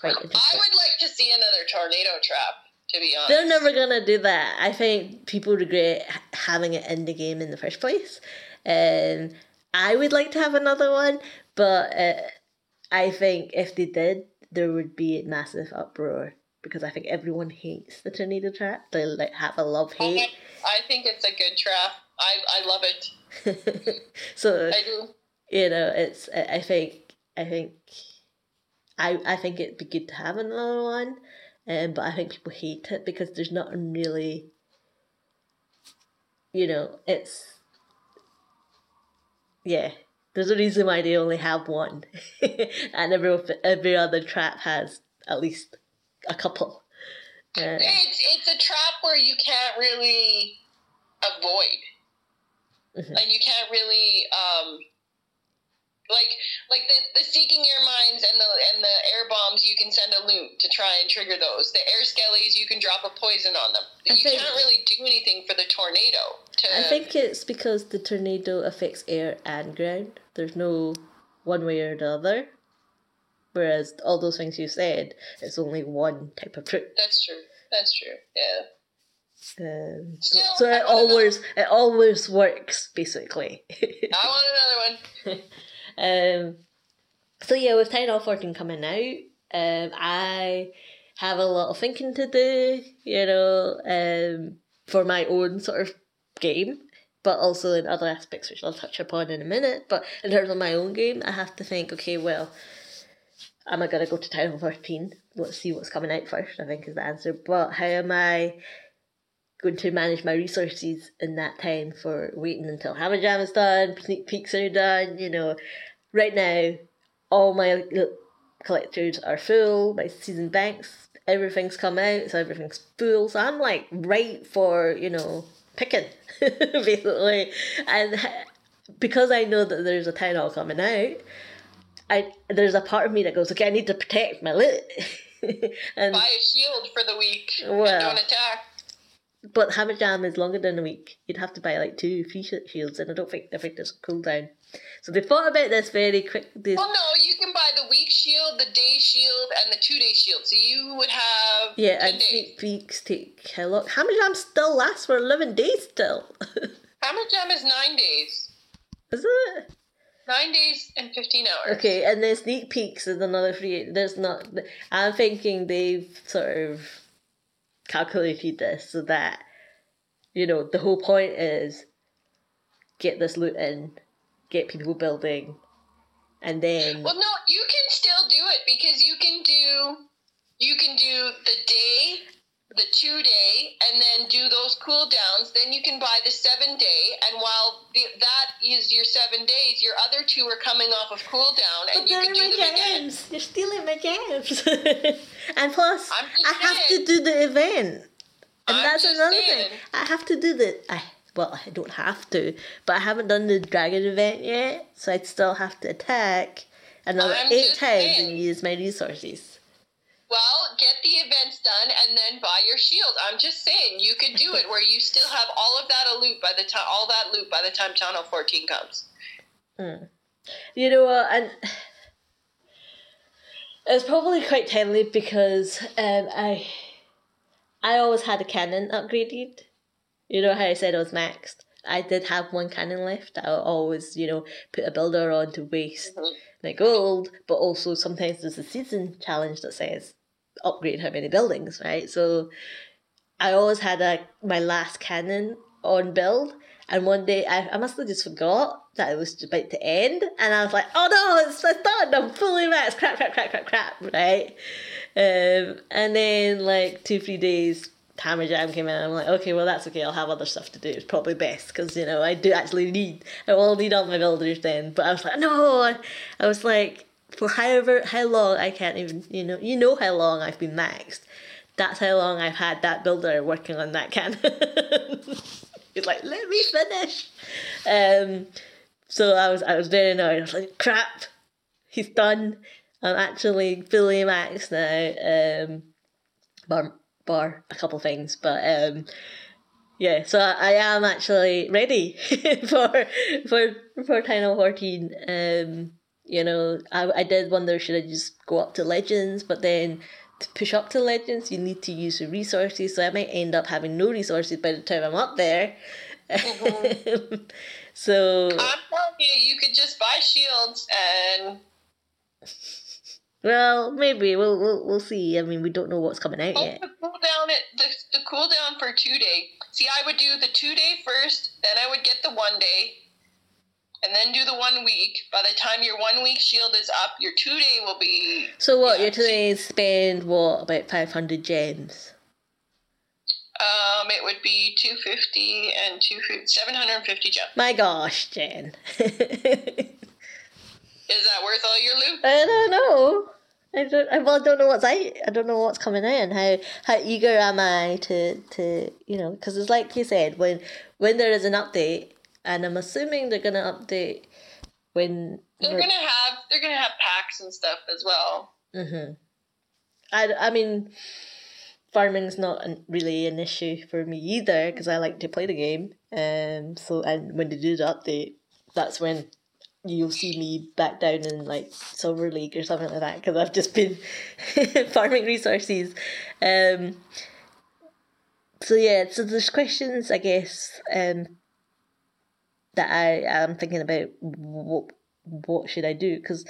quite interesting. I would like to see another tornado trap, to be honest. They're never gonna do that. I think people regret having it in the game in the first place. Um, I would like to have another one, but uh, I think if they did, there would be a massive uproar because I think everyone hates the tornado trap. They like have a love hate. I think it's a good trap. I, I love it. so I do. you know, it's. I I think. I think. I I think it'd be good to have another one, um, but I think people hate it because there's not really. You know, it's. Yeah, there's a reason why they only have one, and every every other trap has at least a couple. Uh, It's it's a trap where you can't really avoid. Mhm. Like you can't really um like like the, the seeking air mines and the and the air bombs you can send a loon to try and trigger those. The air skellies you can drop a poison on them. I You think- can't really do anything for the tornado. To I think it's because the tornado affects air and ground. There's no one way or the other. Whereas all those things you said, it's only one type of troop. that's true. That's true. Yeah. Um, so, so it always it always works basically. I want another one. um, so yeah, with Hall 14 coming out, um, I have a lot of thinking to do, you know, um, for my own sort of game, but also in other aspects which I'll touch upon in a minute. But in terms of my own game, I have to think, okay, well, am I gonna go to Hall 13? Let's see what's coming out first, I think is the answer. But how am I going to manage my resources in that time for waiting until Hammer Jam is done, sneak peeks are done, you know. Right now, all my collectors are full, my season banks, everything's come out, so everything's full. So I'm like right for, you know, picking, basically. And because I know that there's a town hall coming out, I there's a part of me that goes, okay, I need to protect my loot. and Buy a shield for the week. and Well. don't attack. But Hammer Jam is longer than a week. You'd have to buy like two free shields, and I don't think I think there's a cooldown. So they thought about this very quick. They, Well, no, you can buy the week shield, the day shield, and the two day shield. So you would have yeah, 10 and sneak peeks take how long? Hammer Jam still lasts for eleven days still. Hammer Jam is nine days. is it? Nine days and 15 hours. Okay, and then sneak peeks is another free. There's not. I'm thinking they've sort of calculated this so that you know the whole point is get this loot in, get people building, and then Well, no, you can still do it because you can do you can do the day the two day and then do those cool downs. Then you can buy the seven day, and while the, that is your seven days, your other two are coming off of cool down, and But you can do my them again. games. You're stealing my games. and plus, I have to do the event. And I'm that's another saying. thing. I have to do the. I, well, I don't have to, but I haven't done the dragon event yet, so I'd still have to attack another I'm eight times saying. and use my resources. Well, get the events done and then buy your shield. I'm just saying you could do it where you still have all of that loot by the time all that loot by the time Channel 14 comes. You know what? And it's probably quite timely because um, I I always had a cannon upgraded. You know how I said I was maxed. I did have one cannon left. I always, you know, put a builder on to waste Mhm. my gold, but also sometimes there's a season challenge that says upgrade how many buildings, right? So I always had a my last cannon on build, and one day I, I must have just forgot that it was about to end, and I was like, oh no, it's, it's done, I'm fully maxed, crap, crap, crap, crap, crap, right? Um, and then like two, three days, Hammer Jam came in, and I'm like, okay, well that's okay, I'll have other stuff to do, it's probably best, because, you know, I do actually need, I will need all my builders then, but I was like, no, I, I was like, for however, how long, I can't even, you know, you know how long I've been maxed, that's how long I've had that builder working on that cannon. He's like, let me finish. Um, so I was I was very annoyed. I was like, crap, he's done. I'm actually fully maxed now. Um, bar bar a couple things, but um, yeah. So I, I am actually ready for for for Final Fourteen. Um, you know, I I did wonder should I just go up to Legends, but then to push up to Legends, you need to use your resources. So I might end up having no resources by the time I'm up there. so I'm telling you, you could just buy shields and well, maybe we'll we'll we'll see. I mean, we don't know what's coming out oh, yet. the cooldown it the, the cooldown for two day. See, I would do the two day first, then I would get the one day, and then do the one week. By the time your one week shield is up, your two day will be So what Yeah, you're doing is spend what about five hundred gems? um it would be two fifty and two seven hundred and fifty gems. My gosh, Jen. Is that worth all your loot? I don't know. I don't. I, well, I don't know what's I. I don't know what's coming in. how how eager am I to to you know because it's like you said when when there is an update and I'm assuming they're gonna update when They're gonna have they're gonna have packs and stuff as well. Mm-hmm. I, I mean, farming's not an, really an issue for me either because I like to play the game. Um, so and when they do the update, that's when you'll see me back down in like Silver League or something like that because I've just been farming resources. Um, so yeah, so there's questions I guess um, that I am thinking about. What what should I do? Because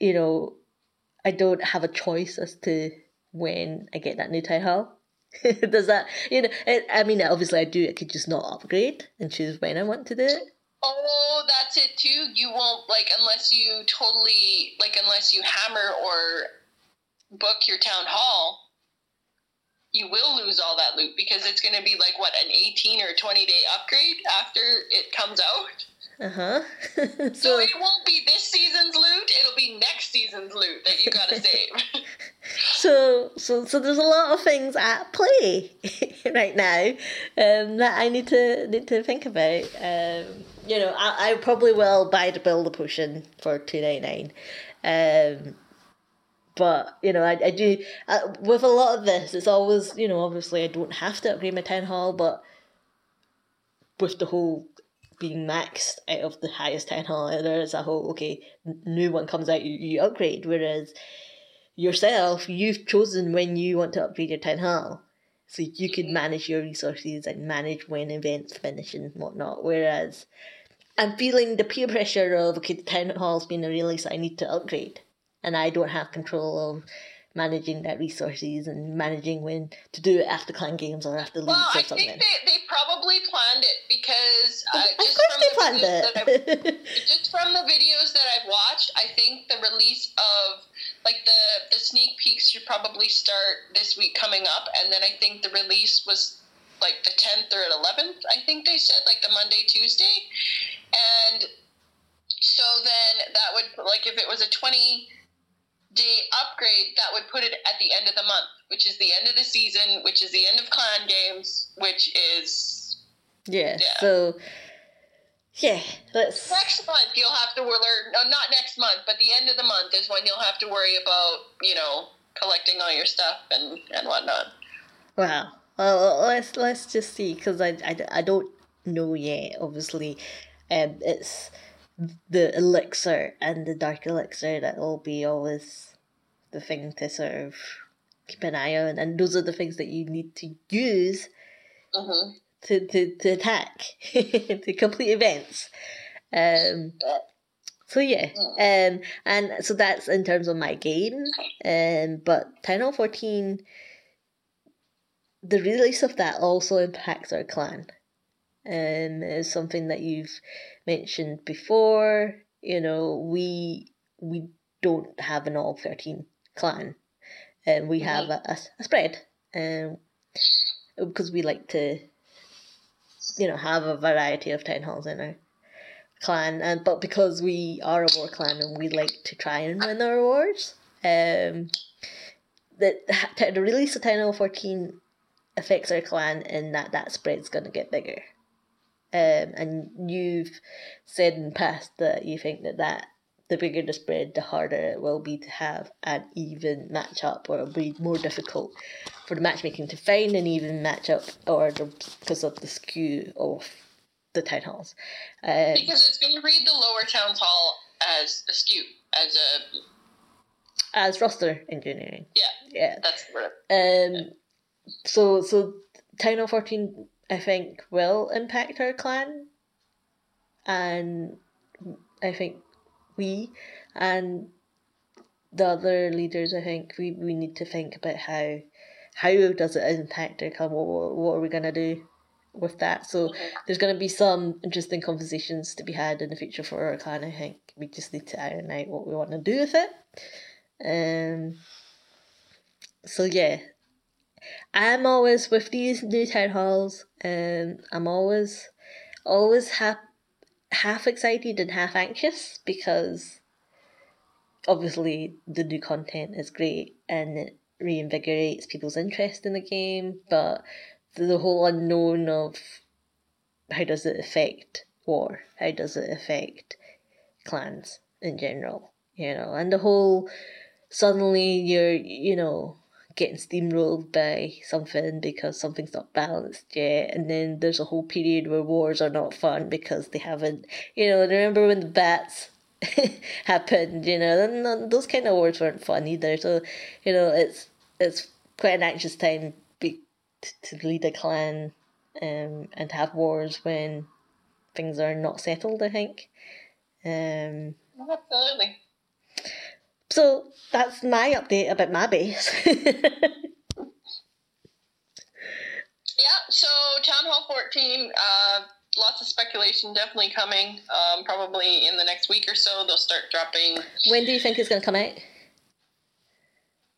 you know, I don't have a choice as to when I get that new hall. Does that, you know, it, I mean, obviously I do, I could just not upgrade and choose when I want to do it. Oh, that's it too. You won't like unless you totally like unless you hammer or book your town hall. You will lose all that loot because it's going to be like what an eighteen or twenty day upgrade after it comes out. Uh huh. So so, it won't be this season's loot; it'll be next season's loot that you got to save. so, so, so there's a lot of things at play right now um, that I need to need to think about. Um, you know, I, I probably will buy the builder potion for two ninety nine. Um, but you know, I, I do uh, with a lot of this. It's always you know, obviously I don't have to upgrade my town hall, but with the whole being maxed out of the highest town hall, there is a whole okay, new one comes out, you, you upgrade. Whereas yourself, you've chosen when you want to upgrade your town hall. So you can manage your resources and manage when events finish and whatnot. Whereas I'm feeling the peer pressure of okay, the town hall's been released, I need to upgrade. And I don't have control of managing that resources and managing when to do it after clan games or after leagues well, or I something. think they, they probably planned it because uh, of just course from they the planned videos that I've it. just from the videos that I've watched, I think the release of like the the sneak peeks should probably start this week coming up, and then I think the release was like the tenth or eleventh. I think they said like the Monday Tuesday, and so then that would like if it was a twenty day upgrade, that would put it at the end of the month, which is the end of the season, which is the end of clan games, which is yeah. yeah. So yeah, let's. Next month you'll have to worry. No, not next month, but the end of the month is when you'll have to worry about you know collecting all your stuff and and whatnot. Wow. Well, let's let's just see because I, I, I don't know yet. Obviously, um, it's the elixir and the dark elixir that will be always the thing to sort of keep an eye on, and those are the things that you need to use. Mm-hmm to, to, to attack, to complete events. Um, so yeah, um, and so that's in terms of my game. Um, but Town Hall 14, the release of that also impacts our clan. Um, is something that you've mentioned before. You know, we we don't have an all 13 clan. And we have a, a, a spread. Um, because we like to you know have a variety of town halls in our clan, and but because we are a war clan and we like to try and win our wars, um, the the release of Town Hall fourteen affects our clan and that that spread's gonna get bigger. Um, and you've said in the past that you think that, that the bigger the spread, the harder it will be to have an even matchup, or it'll be more difficult for the matchmaking to find an even matchup, or the, because of the skew of the town halls. Um, because it's going to read the lower town hall as a skew, as a as roster engineering. Yeah, yeah, that's right. Um, so so town hall fourteen, I think, will impact our clan, and I think we and the other leaders, I think we, we need to think about how how does it impact our clan What, what are we gonna do with that? So there's gonna be some interesting conversations to be had in the future for our clan. I think we just need to iron out what we want to do with it. Um. So yeah, I'm always with these new town halls. Um, I'm always always happy half excited and half anxious because obviously the new content is great and it reinvigorates people's interest in the game, but the whole unknown of how does it affect war? How does it affect clans in general? You know, and the whole suddenly you're, you know, getting steamrolled by something because something's not balanced yet, and then there's a whole period where wars are not fun because they haven't, you know. Remember when the bats happened? You know, and those kind of wars weren't fun either. So, you know, it's it's quite an anxious time be, to lead a clan um, and have wars when things are not settled. I think. Um, Absolutely. So that's my update about my base. yeah, so Town Hall 14, uh, lots of speculation definitely coming. Um, probably in the next week or so, they'll start dropping. When do you think it's going to come out?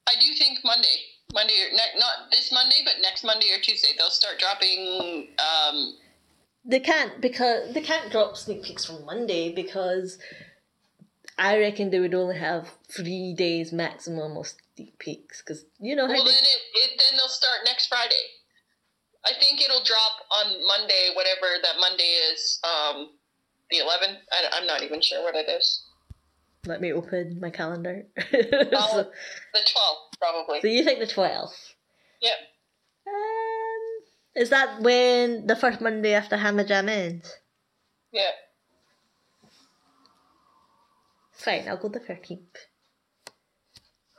I do think Monday. Monday or ne- not this Monday, but next Monday or Tuesday, they'll start dropping. Um, they can't because they can't drop sneak peeks from Monday because I reckon they would only have three days maximum of sneak peeks because you know. Well, they... then it, it then they'll start next Friday. I think it'll drop on Monday, whatever that Monday is, um, the 11th. I, am not even sure what it is. Let me open my calendar. so, the 12th, probably. So you think the 12th? Yep. Um, is that when the first Monday after Hammer Jam ends? Yeah. Fine, I'll go the 13th.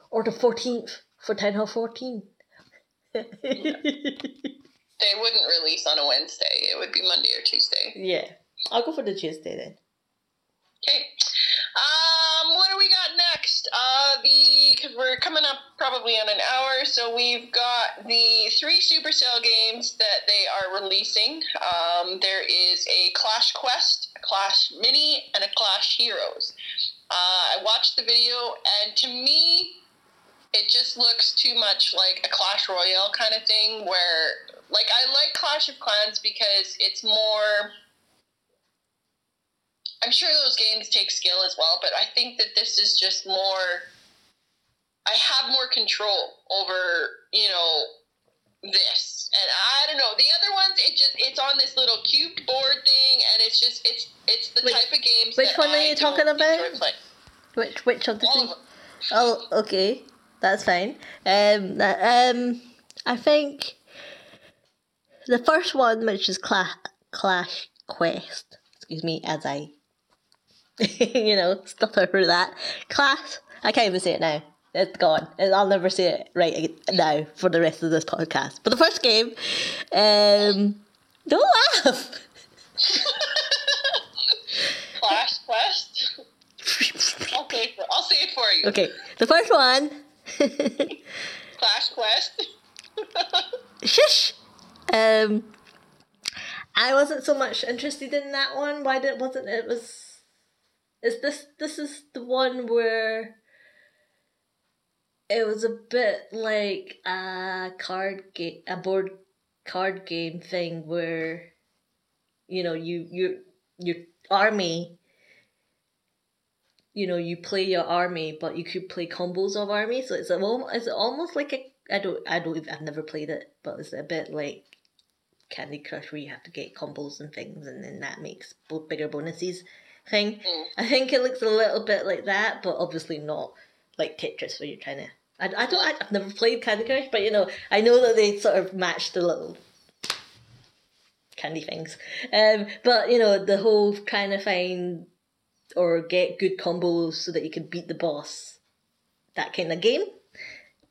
Or the 14th for Town Hall 14. they wouldn't release on a Wednesday. It would be Monday or Tuesday. Yeah. I'll go for the Tuesday then. Okay. Um, what do we got next? Uh, the because we're coming up probably on an hour, so we've got the three Supercell games that they are releasing. Um, there is a Clash Quest, a Clash Mini, and a Clash Heroes. Uh, I watched the video, and to me, it just looks too much like a Clash Royale kind of thing. Where, like, I like Clash of Clans because it's more I'm sure those games take skill as well, but I think that this is just more. I have more control over, you know, this, and I don't know the other ones. It just it's on this little cube board thing, and it's just it's it's the Which- type of games. which one are you talking about? Which which of the All of. Oh, okay, that's fine. Um, um, I think the first one, which is Clash Clash Quest. Excuse me, as I, you know, stutter through that. Clash. I can't even say it now. It's gone. I'll never say it right now for the rest of this podcast. But the first game, um, don't laugh. Clash Quest. I'll say it for, I'll say it for you. okay, the first one. Clash Quest. Shush. Um, I wasn't so much interested in that one. Why did wasn't it was? Is this this is the one where it was a bit like a card game, a board card game thing where you know you you your army. You know, you play your army, but you could play combos of army. So it's a, it's almost like a I don't I don't even- I've never played it, but it's a bit like Candy Crush where you have to get combos and things, and then that makes bigger bonuses thing. Mm. I think it looks a little bit like that, but obviously not like Tetris where you're trying to. I, I don't. I, I've never played Candy Crush, but you know I know that they sort of match the little candy things. Um, but you know the whole trying to find or get good combos so that you can beat the boss, that kind of game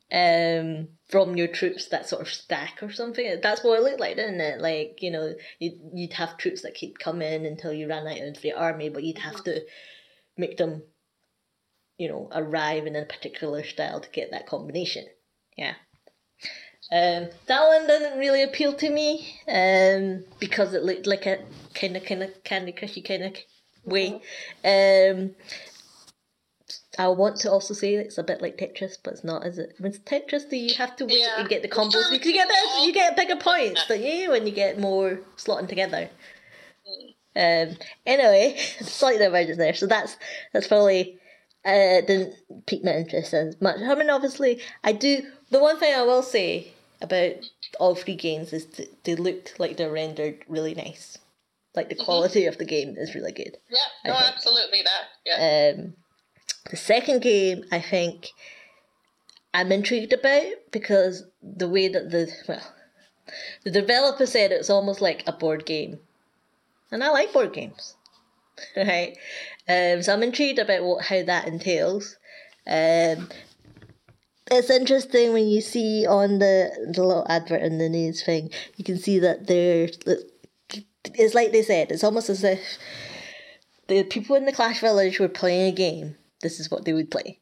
um from your troops that sort of stack or something that's what it looked like didn't it like you know you'd, you'd have troops that keep coming until you ran out of the army but you'd have to make them you know arrive in a particular style to get that combination yeah um that one didn't really appeal to me um because it looked like a kind of kind of candy crushy kind of way um I want to also say it's a bit like Tetris, but it's not, is it? With Tetris, do you have to wait Yeah. and get the combos? Because you get yeah. you get bigger points, don't you? When you get more slotting together. Um. Anyway, slight divergence there. So that's that's probably uh didn't pique my interest as much. I mean, obviously, I do. The one thing I will say about all three games is that they looked like they're rendered really nice. Like the quality of the game is really good. Yeah, no, absolutely that. Yeah. Um, the second game, I think, I'm intrigued about because the way that the well, the developer said it's almost like a board game, and I like board games, right? Um, so I'm intrigued about what how that entails. Um, it's interesting when you see on the the little advert in the news thing, you can see that they're. It's like they said. It's almost as if the people in the Clash Village were playing a game, this is what they would play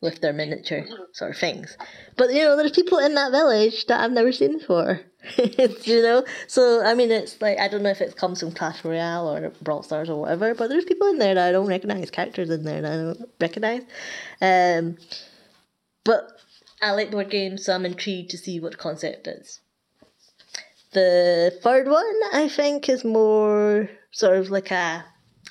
with their miniature sort of things. But you know, there's people in that village that I've never seen before. You know, so I mean, it's like I don't know if it comes from Clash Royale or Brawl Stars or whatever, but there's people in there that I don't recognize, characters in there that I don't recognize. Um, but I like board games, so I'm intrigued to see what the concept is. The third one, I think, is more sort of like a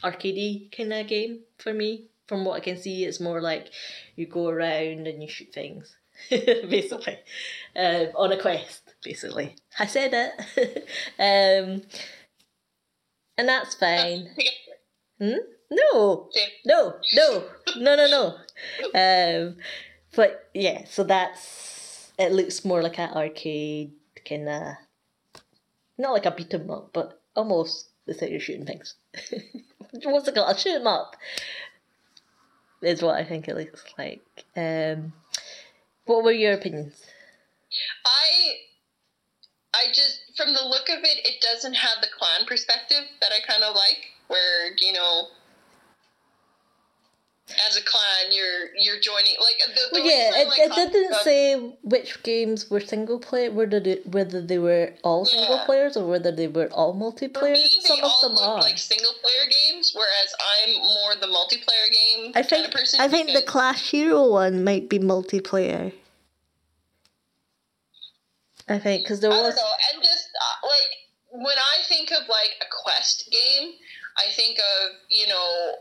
arcadey kind of game for me. From what I can see, it's more like you go around and you shoot things, basically, um, on a quest. Basically, I said it, um, and that's fine. Hmm? No, no, no, no, no, no. Um, but yeah, so that's it. Looks more like an arcade kind of, not like a beat 'em up, but almost the thing you're shooting things. What's it called? A shoot 'em up is what I think it looks like. Um, what were your opinions? I I just from the look of it, it doesn't have the clan perspective that I kind of like, where you know as a clan you're you're joining like the, the yeah, it, like it didn't say which games were single player, whether they, whether they were all single players or whether they were all multiplayer. me, Some of them are. like single player games, whereas I'm more the multiplayer game I kind think of person. I think the Clash Hero one might be multiplayer. I think because there I was don't know, and just uh, like when I think of like a quest game, I think of you know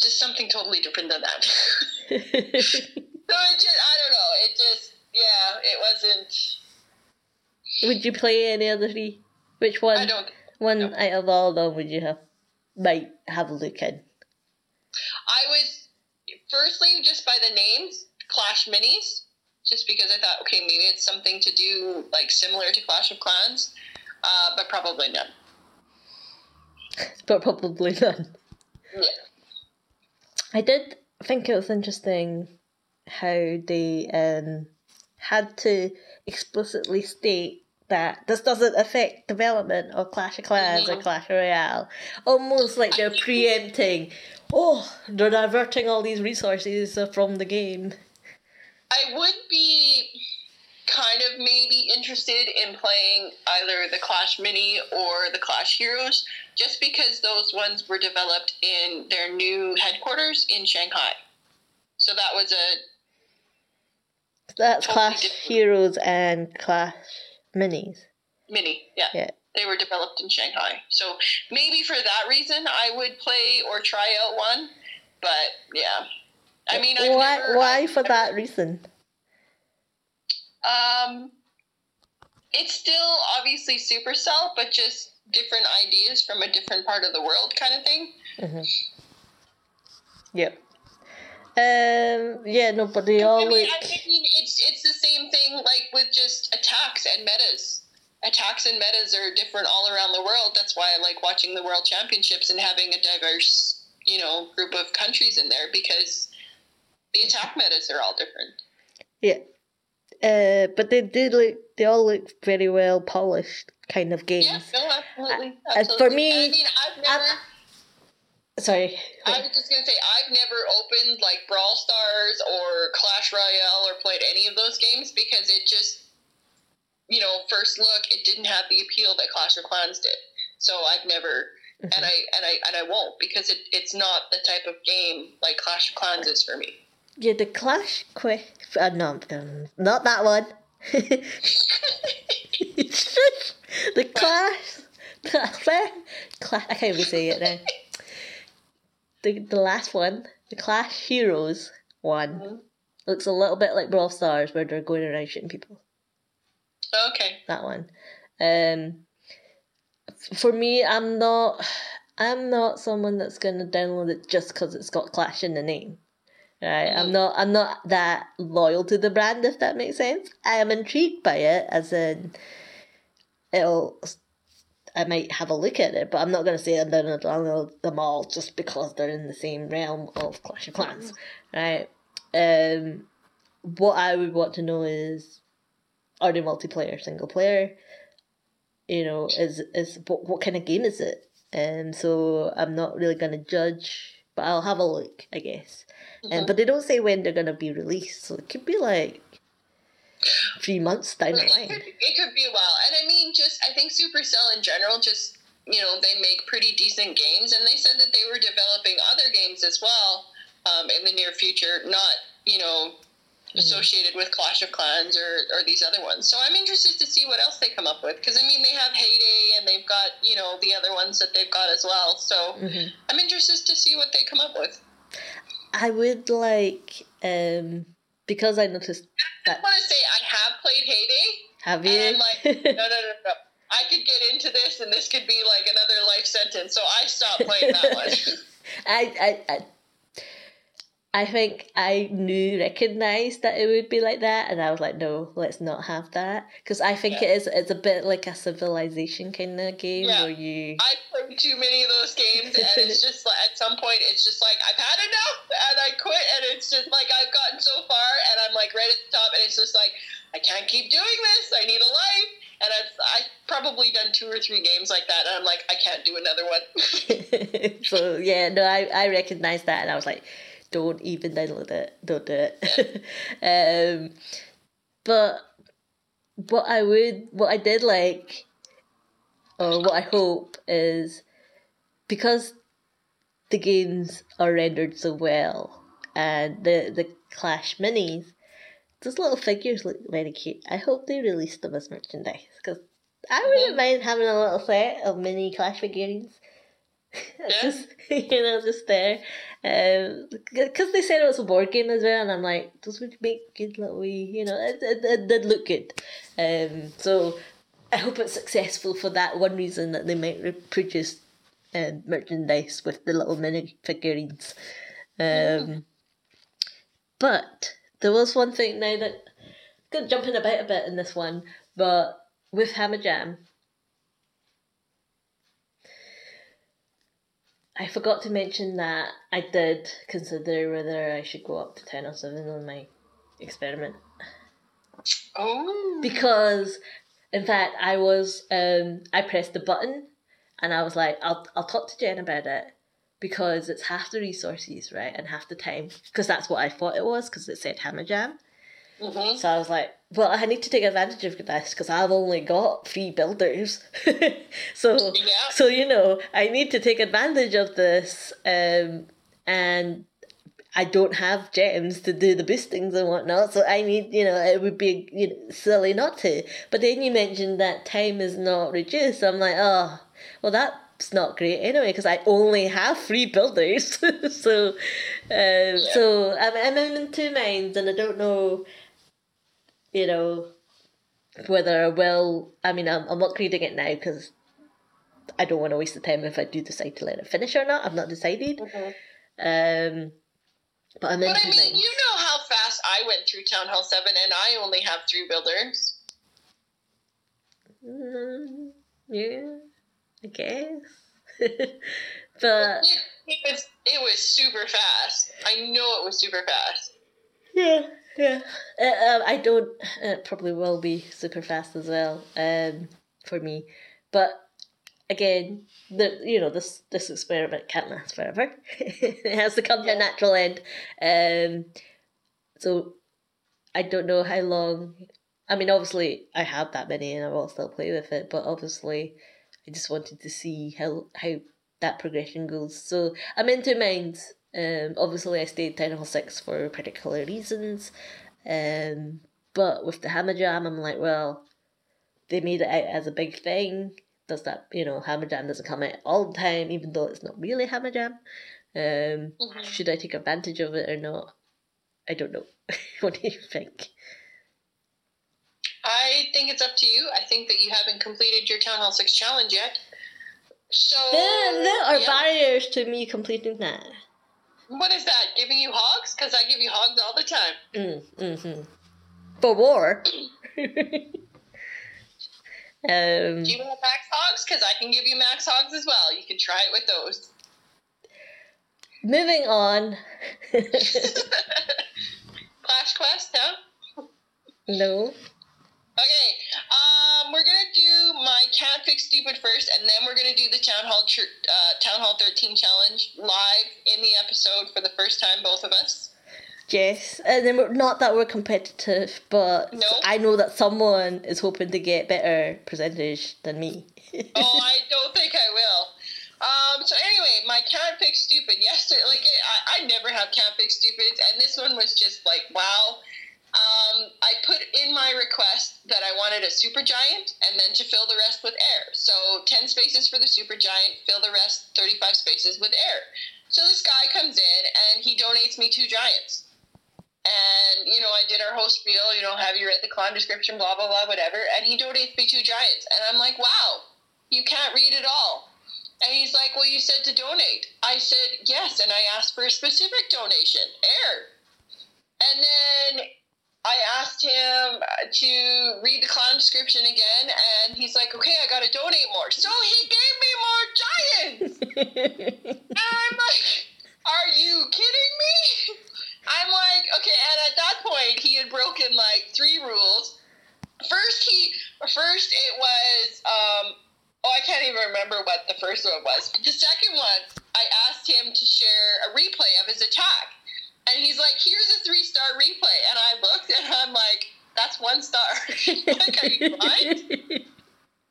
just something totally different than that. so it just I don't know. It just yeah, it wasn't. would you play any of the three? Which one? I don't. one no. out of all of them would you have might have a look in? I was firstly just by the names Clash Minis, just because I thought okay maybe it's something to do like similar to Clash of Clans, uh, but probably none. But probably none. Yeah. I did think it was interesting how they um, had to explicitly state that this doesn't affect development of Clash of Clans or. Clash Royale. Almost like they're preempting, oh, they're diverting all these resources from the game. I would be kind of maybe interested in playing either the Clash Mini or the Clash Heroes, just because those ones were developed in their new headquarters in Shanghai. So that was a That's Totally Clash. Heroes and Clash Minis. mini, yeah. Yeah. They were developed in Shanghai. So maybe for that reason I would play or try out one. But yeah. I mean, I've why? never, why I've for never- that reason? Um, it's still obviously Supercell, but just different ideas from a different part of the world, kind of thing. hmm Yep. Um. Yeah. No, but they all I mean. I mean, it's it's the same thing like with just attacks and metas. Attacks and metas are different all around the world. That's why I like watching the World Championships and having a diverse, you know, group of countries in there because the attack metas are all different. Yeah. Uh, but they do look. They all look very well polished, kind of games. Yeah, no, absolutely. Uh, for absolutely. me, I mean, I've never. I'm- Sorry. I was just gonna say I've never opened like Brawl Stars or Clash Royale or played any of those games because it just, you know, first look, it didn't have the appeal that Clash of Clans did. So I've never, Mhm. and I and I and I won't because it, it's not the type of game like Clash of Clans is for me. Yeah, the Clash Quest. Uh, no, um, not that one. the Clash. Clash. Clash. I can't even say it now. The the last one, the Clash Heroes one, Mhm. looks a little bit like Brawl Stars, where they're going around shooting people. Okay. that one. Um, for me, I'm not. I'm not someone that's gonna download it just because it's got Clash in the name. Right, I'm Mhm. not. I'm not that loyal to the brand, if that makes sense. I am intrigued by it, as in, it'll. I might have a look at it, but I'm not gonna say I'm gonna download them all just because they're in the same realm of Clash of Clans, right? Um, what I would want to know is are they multiplayer, single player? You know, is is what, what kind of game is it? And so I'm not really gonna judge, but I'll have a look, I guess. And Mhm. but they don't say when they're gonna be released, so it could be like three months down the It line. could, it could be a while. And I mean, just, I think Supercell in general, just, you know, they make pretty decent games. And they said that they were developing other games as well um, in the near future, not, you know, associated with Clash of Clans or, or these other ones. So I'm interested to see what else they come up with. Because, I mean, they have Hay Day and they've got, you know, the other ones that they've got as well. So hmm I'm interested to see what they come up with. I would like um because I noticed I want to say I have played Hay Day. have And you I'm like, no, no, no, no. I could get into this, and this could be like another life sentence. So I stopped playing that one. I, I, I, I think I knew, recognised that it would be like that, and I was like, no, let's not have that, because I think Yeah. it is. It's a bit like a civilization kind of game Yeah. where you. I played too many of those games, and it's just like at some point, it's just like I've had enough, and I quit. And it's just like I've gotten so far, and I'm like right at the top, and it's just like I can't keep doing this. I need a life. and I've I probably done two or three games like that, and I'm like, I can't do another one. so yeah, no, I I recognized that, and I was like, don't even download it, don't do it. um, but what I would, what I did like, or what I hope is because the games are rendered so well and the the Clash minis, those little figures look very cute. I hope they release them as merchandise because I wouldn't mind having a little set of mini Clash figurines. Yeah. just you know, just there, because um, they said it was a board game as well, and I'm like, those would make good little wee, you know, it, it, it did look good. Um, so I hope it's successful for that one reason that they might produce um, merchandise with the little mini figurines. Um, mm. But there was one thing now that got jumping about a bit in this one, but with Hammer Jam, I forgot to mention that I did consider whether I should go up to 10 or 7 on my experiment. Oh. Because, in fact, I was, um, I pressed the button and I was like, I'll, I'll talk to Jen about it because it's half the resources, right, and half the time. Because that's what I thought it was because it said Hammer Jam. Mm-hmm. So I was like, well, I need to take advantage of this because I've only got three builders. so, yeah. so you know, I need to take advantage of this, um, and I don't have gems to do the boostings and whatnot. So I need, you know, it would be you know, silly not to. But then you mentioned that time is not reduced. So I'm like, oh, well, that's not great anyway because I only have three builders. so, um, yeah. so I'm, I'm in two minds, and I don't know you know, whether I will. I mean, I'm, I'm not reading it now because I don't want to waste the time if I do decide to let it finish or not. I've not decided. Mm-hmm. Um, but I'm But I mean, you know how fast I went through Town Hall 7 and I only have three builders. Mm, yeah, I guess. but. It, it, was, it was super fast. I know it was super fast. Yeah. Yeah, uh, uh, I don't. It probably will be super fast as well. Um, for me, but again, the you know this this experiment can't last forever. it has to come to a natural end. Um, so I don't know how long. I mean, obviously, I have that many, and I will still play with it. But obviously, I just wanted to see how how that progression goes. So I'm in two minds um, obviously, I stayed Town Hall 6 for particular reasons. Um, but with the Hammer Jam, I'm like, well, they made it out as a big thing. Does that, you know, Hammer Jam doesn't come out all the time, even though it's not really Hammer Jam. Um, mm-hmm. Should I take advantage of it or not? I don't know. what do you think? I think it's up to you. I think that you haven't completed your Town Hall 6 challenge yet. So. There, there are yeah. barriers to me completing that. What is that? Giving you hogs? Because I give you hogs all the time. Mm, mm-hmm. For war. um, Do you want max hogs? Because I can give you max hogs as well. You can try it with those. Moving on. Clash Quest, huh? No. Okay, um, we're gonna do my can't fix stupid first, and then we're gonna do the town hall uh, town hall thirteen challenge live in the episode for the first time, both of us. Yes, and then we're, not that we're competitive, but nope. I know that someone is hoping to get better percentage than me. oh, I don't think I will. Um, so anyway, my can't fix stupid yesterday, like I, I never have can't fix stupids, and this one was just like wow um, I put in my request that I wanted a super giant and then to fill the rest with air. So 10 spaces for the super giant, fill the rest 35 spaces with air. So this guy comes in and he donates me two giants. And, you know, I did our host spiel, you know, have you read the clan description, blah, blah, blah, whatever. And he donates me two giants. And I'm like, wow, you can't read it all. And he's like, well, you said to donate. I said, yes. And I asked for a specific donation, air. And then I asked him to read the clown description again, and he's like, "Okay, I gotta donate more." So he gave me more giants, and I'm like, "Are you kidding me?" I'm like, "Okay," and at that point, he had broken like three rules. first he first it was um oh I can't even remember what the first one was. The second one I asked him to share a replay of his attack. And he's like, here's a three star replay. And I looked and I'm like, that's one star. like, are you blind?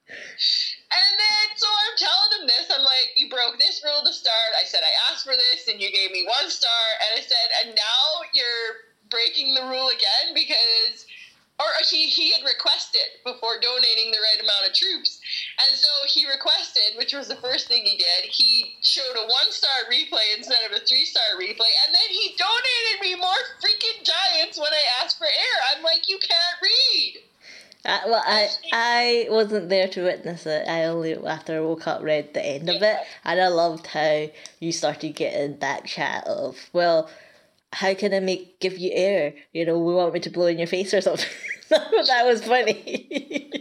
And then, so I'm telling him this. I'm like, you broke this rule to start. I said, I asked for this and you gave me one star. And I said, and now you're breaking the rule again because, or he, he had requested before donating the right amount of troops. And so he requested, which was the first thing he did, he showed a one star replay instead of a three star replay. And then he donated me more freaking giants when I asked for air. I'm like, you can't read. Uh, well, I I wasn't there to witness it. I only after I woke up read the end of it, and I loved how you started getting that chat of well, how can I make give you air? You know, we want me to blow in your face or something. that was funny.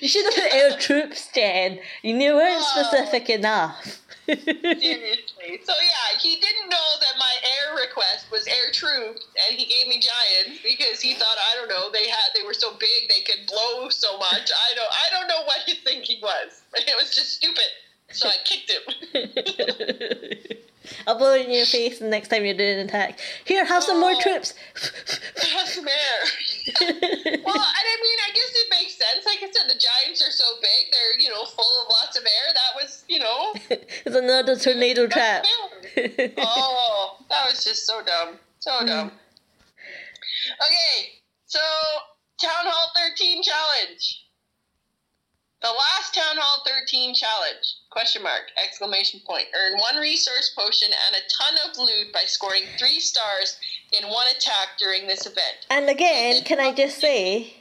you should have put air troops, Jen. You knew weren't oh. specific enough. Seriously. So yeah, he didn't know that my air request was air troops, and he gave me giants because he thought I don't know they had they were so big they could blow so much. I don't I don't know what his thinking was. It was just stupid. So I kicked him. I'll blow it in your face the next time you're doing an attack. Here, have some more Oh. troops. have some air. well, and I mean, I guess it makes sense. Like I said, the giants are so big; they're you know full of lots of air. That was you know. it's another tornado trap. oh, that was just so dumb. So hmm. dumb. Okay, so Town Hall 13 challenge. The last Town Hall 13 challenge, question mark, exclamation point. Earn one resource potion and a ton of loot by scoring three stars in one attack during this event. And again, can I just say,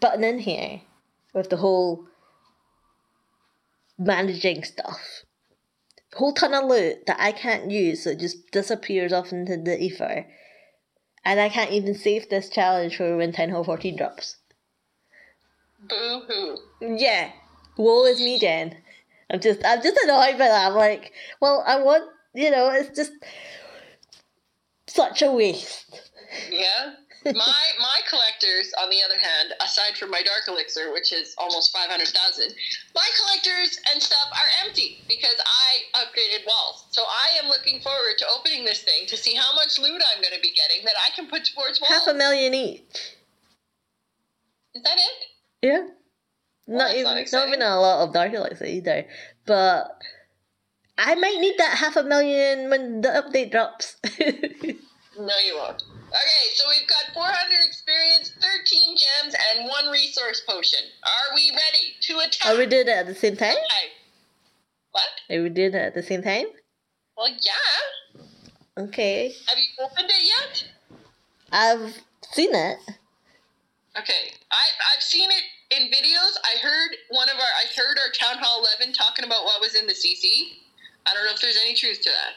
button in here with the whole managing stuff. Whole ton of loot that I can't use, so it just disappears off into the ether. And I can't even save this challenge for when Town Hall 14 drops. Boo hoo. Yeah, woe is me, Jen. I'm just, I'm just annoyed by that. I'm like, well, I want, you know, it's just such a waste. Yeah. my my collectors, on the other hand, aside from my dark elixir, which is almost five hundred thousand, my collectors and stuff are empty because I upgraded walls. So I am looking forward to opening this thing to see how much loot I'm going to be getting that I can put towards walls. Half a million each. Is that it? Yeah. Well, not even not not, even a lot of Dark Elixir either. But I might need that half a million when the update drops. No, you won't. Okay, so we've got 400 experience, 13 gems, and one resource potion. Are we ready to attack? Are we doing it at the same time? Okay. What? Are we doing it at the same time? Well, yeah. Okay. Have you opened it yet? I've seen it. Okay, I've, I've seen it in videos. I heard one of our, I heard our Town Hall 11 talking about what was in the CC. I don't know if there's any truth to that.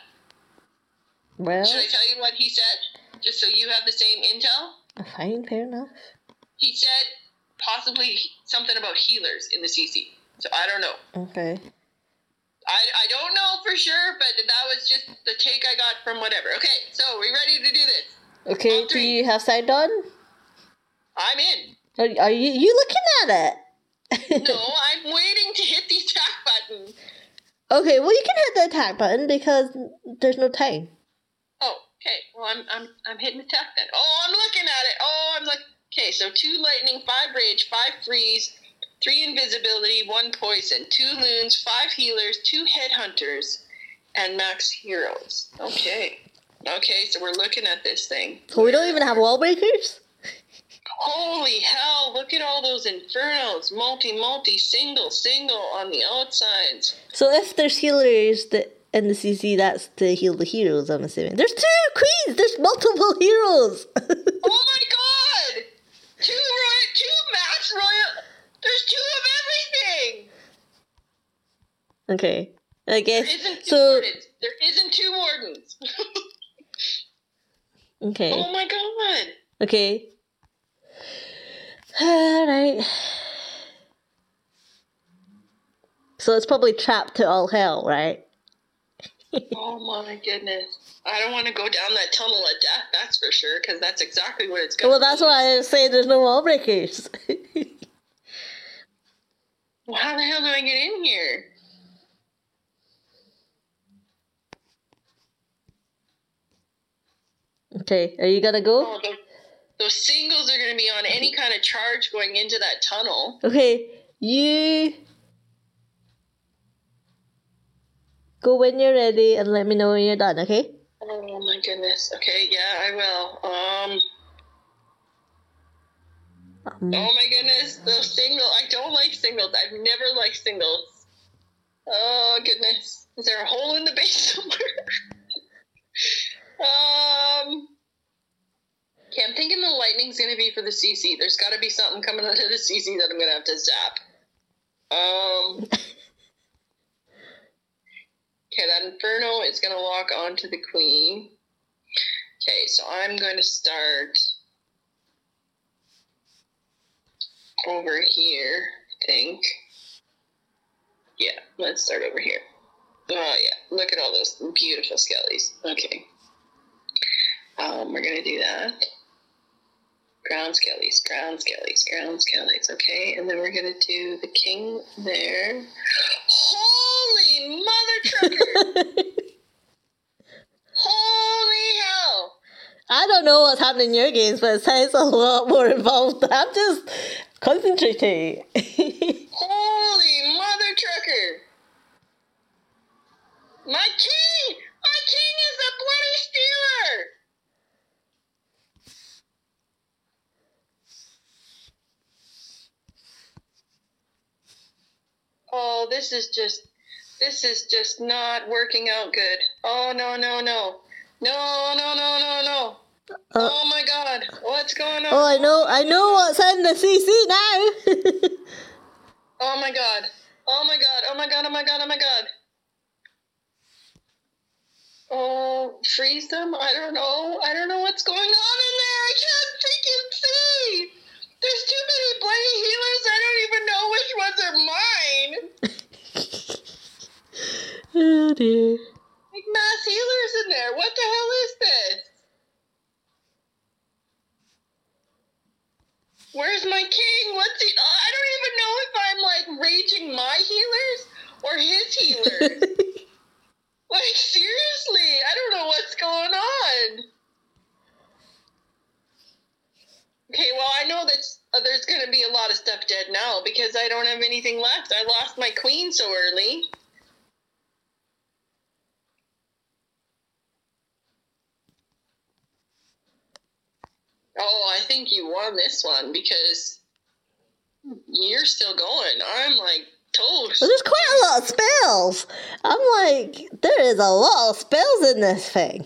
Well, Should I tell you what he said? Just so you have the same intel? fine, fair enough. He said possibly something about healers in the CC. So I don't know. Okay. I, I don't know for sure, but that was just the take I got from whatever. Okay, so we ready to do this? Okay, do you have side on? I'm in. Are, are you you looking at it? No, I'm waiting to hit the attack button. okay, well you can hit the attack button because there's no time. Oh, okay. Well, I'm I'm I'm hitting the attack then. Oh, I'm looking at it. Oh, I'm like okay. So two lightning, five rage, five freeze, three invisibility, one poison, two loons, five healers, two headhunters, and max heroes. Okay. Okay, so we're looking at this thing. So we don't even have wall breakers? Holy hell! Look at all those infernos, multi, multi, single, single on the outsides. So if there's healers that in the CC, that's to heal the heroes, I'm assuming. There's two queens! There's multiple heroes! Oh my god! Two royal, two max royal. There's two of everything. okay. I guess. isn't two So, wardens. There isn't two wardens. okay. oh my god! Okay. Alright. So it's probably trapped to all hell, right? Oh my goodness! I don't want to go down that tunnel of death. That's for sure, because that's exactly what it's going. Well, that's why I say there's no wall breakers. well, how the hell do I get in here? okay, are you gonna go? Oh, those, singles are going to be on any kind of charge going into that tunnel. Okay, you go when you're ready and let me know when you're done. Okay. Oh my goodness. Okay, yeah, I will. Um. Um, Oh my goodness, those single. I don't like singles. I've never liked singles. Oh goodness, is there a hole in the base somewhere? um. Okay, I'm thinking the lightning's gonna be for the CC. There's got to be something coming out of the CC that I'm gonna have to zap. Um. Okay, that inferno is gonna lock onto the queen. Okay, so I'm going to start over here, I think. Yeah, let's start over here. Oh yeah, look at all those beautiful skellies. Okay. Um, we're gonna do that. Ground skellies, ground skellies, ground skellies. Okay, and then we're gonna do the king there. Holy mother trucker! Holy hell! I don't know what's happening in your games, but it sounds a lot more involved. I'm just concentrating. Holy mother trucker! My king! My king is a bloody stealer! Oh, this is just this is just not working out good. Oh no no no. No no no no no. Uh, oh my god. What's going on? oh, I know, I know what's in the CC now. Oh my god. Oh my god. Oh my god. Oh my god. Oh my god. Oh, freeze them? I don't know. I don't know what's going on in there. I can't freaking see. There's too many bloody healers. I don't even know which ones are mine. oh dear. Like mass healers in there. What the hell is this? Where's my king? What's he? Oh, I don't even know if I'm like raging my healers or his healers. like seriously, I don't know what's going on. Okay, well I know that uh, there's gonna be a lot of stuff dead now because I don't have anything left. I lost my queen so early. Oh, I think you won this one because you're still going. I'm like toast. Well, there's quite a lot of spells. I'm like, there is a lot of spells in this thing.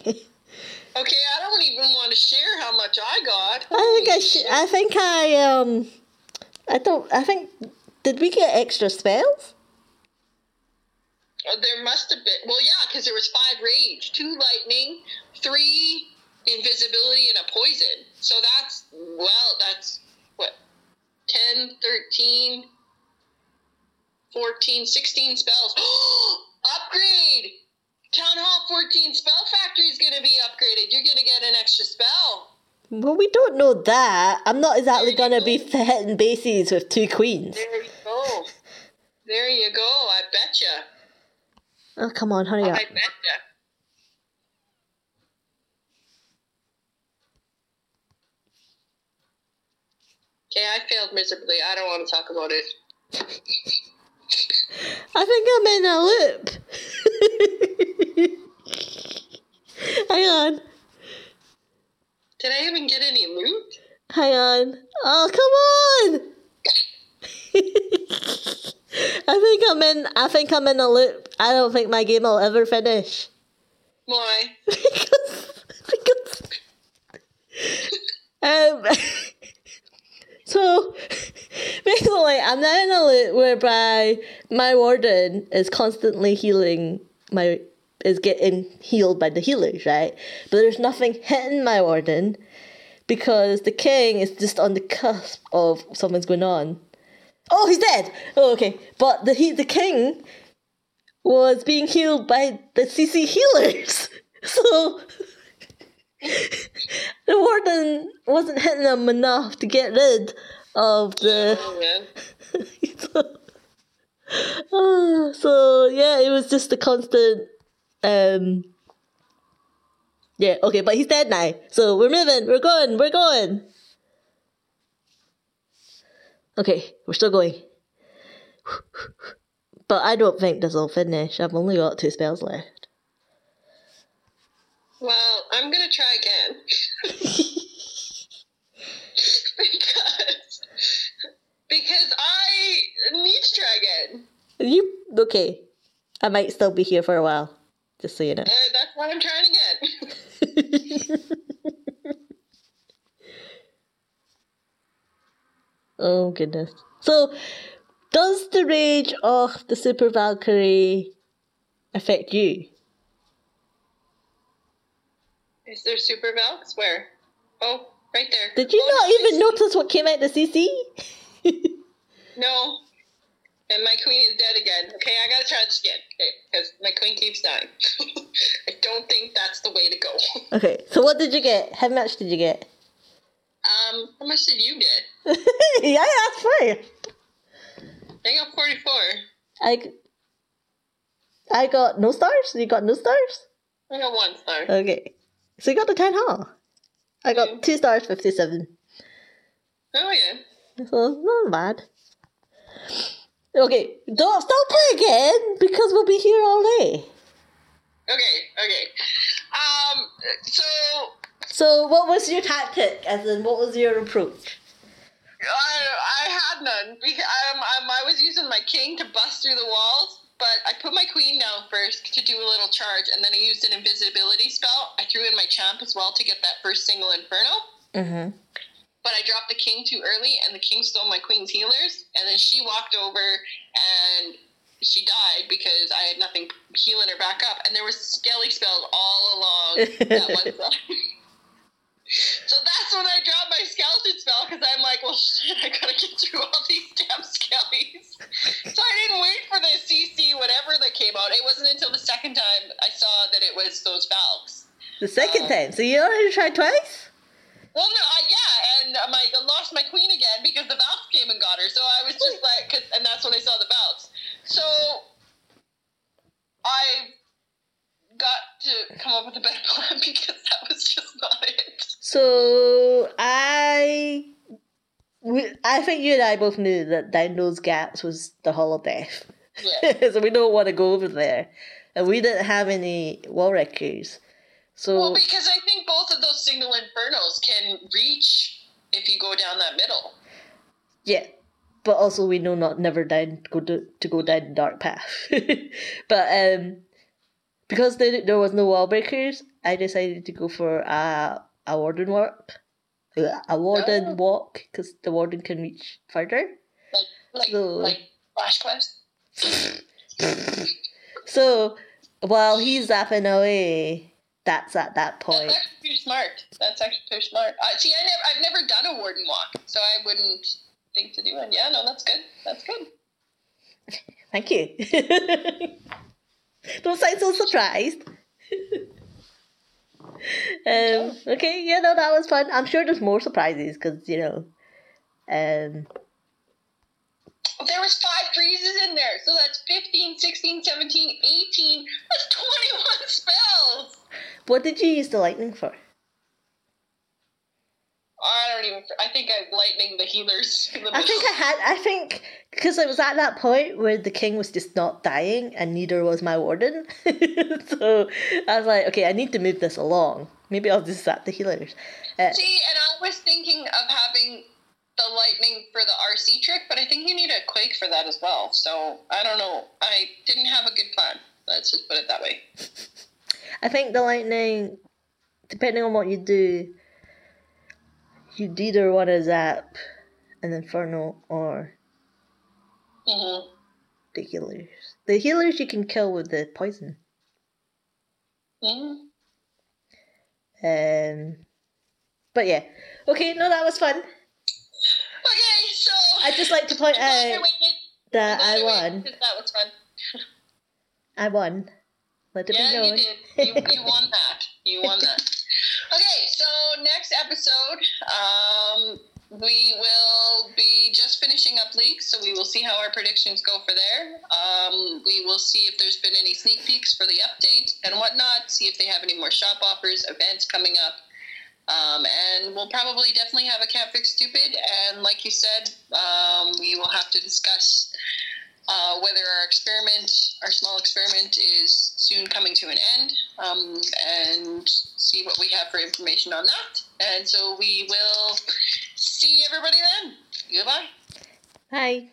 Okay, I don't even want to share how much I got. I think I, Holy sh- I think I um, I don't. I think did we get extra spells? Oh, there must have been. Well, yeah, because there was five rage, two lightning, three invisibility, and a poison. So that's well, that's what 10, 13, 14, 16 spells. Upgrade. Town Hall 14 Spell Factory is going to be upgraded. You're going to get an extra spell. Well, we don't know that. I'm not exactly gonna be hitting bases with two queens. There you go. There you go. I betcha. Oh, come on, hurry up. I betcha. Okay, I failed miserably. I don't want to talk about it. I think I'm in a loop. Hang on. Did I even get any loot? Hang on. Oh, come on! I think I'm in. I think I'm in a loop. I don't think my game will ever finish Why? because because um. So basically, I'm now in a loop whereby my warden is constantly healing my is getting healed by the healers, right? But there's nothing hitting my warden because the king is just on the cusp of something's going on. Oh, he's dead. Oh, okay. But the he the king was being healed by the CC healers. So the warden wasn't hitting them enough to get rid of the. Oh, man. so, oh, so yeah, it was just a constant. Um, yeah, okay, but he's dead now. So we're moving, we're going, we're going. Okay, we're still going. But I don't think this will finish. I've only got two spells left. Well, I'm gonna try again. because because I need to try again. You okay? I might still be here for a while, just so you know. And that's what I'm trying to get. oh goodness. So, does the rage of the Super Valkyrie affect you? Is there super Valks? Where? Oh, right there. Did you Oh, not no, even notice what came out the CC? No. And my queen is dead again. Okay, I gotta try this again. Okay, because my queen keeps dying. I don't think that's the way to go. okay, so what did you get? How much did you get? Um, how much did you get? yeah, that's fine. I got 44. I, I got no stars. You got no stars. I got one star. Okay, so you got the town hall. I got Yeah. two stars, fifty-seven. Oh, yeah. So not bad. Okay, don't stop play again because we'll be here all day. Okay, okay. Um, so So, what was your tactic? As in, what was your approach? I, I had none because um, um, I was using my king to bust through the walls, but I put my queen down first to do a little charge, and then I used an invisibility spell. I threw in my champ as well to get that first single inferno, Mm-hmm. But I dropped the king too early, and the king stole my queen's healers, and then she walked over and she died because I had nothing healing her back up, and there was skelly spells all along that one side. So that's when I dropped my skeleton spell because I'm like, well, shit, I gotta get through all these damn skellies. So I didn't wait for the CC, whatever that came out. It wasn't until the second time I saw that it was those Valks. The second Uh, time. So you already tried twice. Well, no, I, yeah, and um, I lost my queen again because the Valks came and got her. So I was just like, 'cause- and that's when I saw the Valks. So I got to come up with a better plan because that was just not it. So I, we, I think you and I both knew that down those gaps was the Hall of Death. Yeah. so we don't want to go over there, and we didn't have any wall wreckers. So Well, because I think both of those single infernos can reach if you go down that middle. Yeah, but also we know not never down go to, to go down the dark path. but um, because there, there was no wall breakers, I decided to go for a a warden walk, a warden Oh. walk because the warden can reach further. Like, like, So- like Flash Quest. So while he's zapping away, that's at that point. That's actually too smart. That's actually too smart. I see. I never, I've never done a warden walk, so I wouldn't think to do it. Yeah, no, that's good. That's good. Thank you. Don't sound so surprised. um, okay, yeah, no, that was fun. I'm sure there's more surprises because, you know, um, There was five freezes in there, so that's 15, 16, 17, 18. That's 21 spells. what did you use the lightning for? I don't even. I think I lightning the healers. The I think I had, I think, because it was at that point where the king was just not dying and neither was my warden. so I was like, okay, I need to move this along. Maybe I'll just zap the healers. Uh, See, and I was thinking of having the lightning for the RC trick, but I think you need a quake for that as well. So I don't know. I didn't have a good plan. Let's just put it that way. I think the lightning, depending on what you do, you'd either want to zap an inferno or hmm the healers. The healers you can kill with the poison. hmm Um, but yeah, okay, no, that was fun. Okay, so I'd just like to point I out that I won. That was fun. I won. Let it yeah, be known. you did. You, you won that. You won that. Okay, so next episode, um, we will be just finishing up leagues, so we will see how our predictions go for there. Um, we will see if there's been any sneak peeks for the update and whatnot, see if they have any more shop offers, events coming up. Um, and we'll probably definitely have a Can't Fix Stupid. And like you said, um, we will have to discuss uh, whether our experiment, our small experiment, is soon coming to an end, um, and see what we have for information on that. And so we will see everybody then. Goodbye. Bye.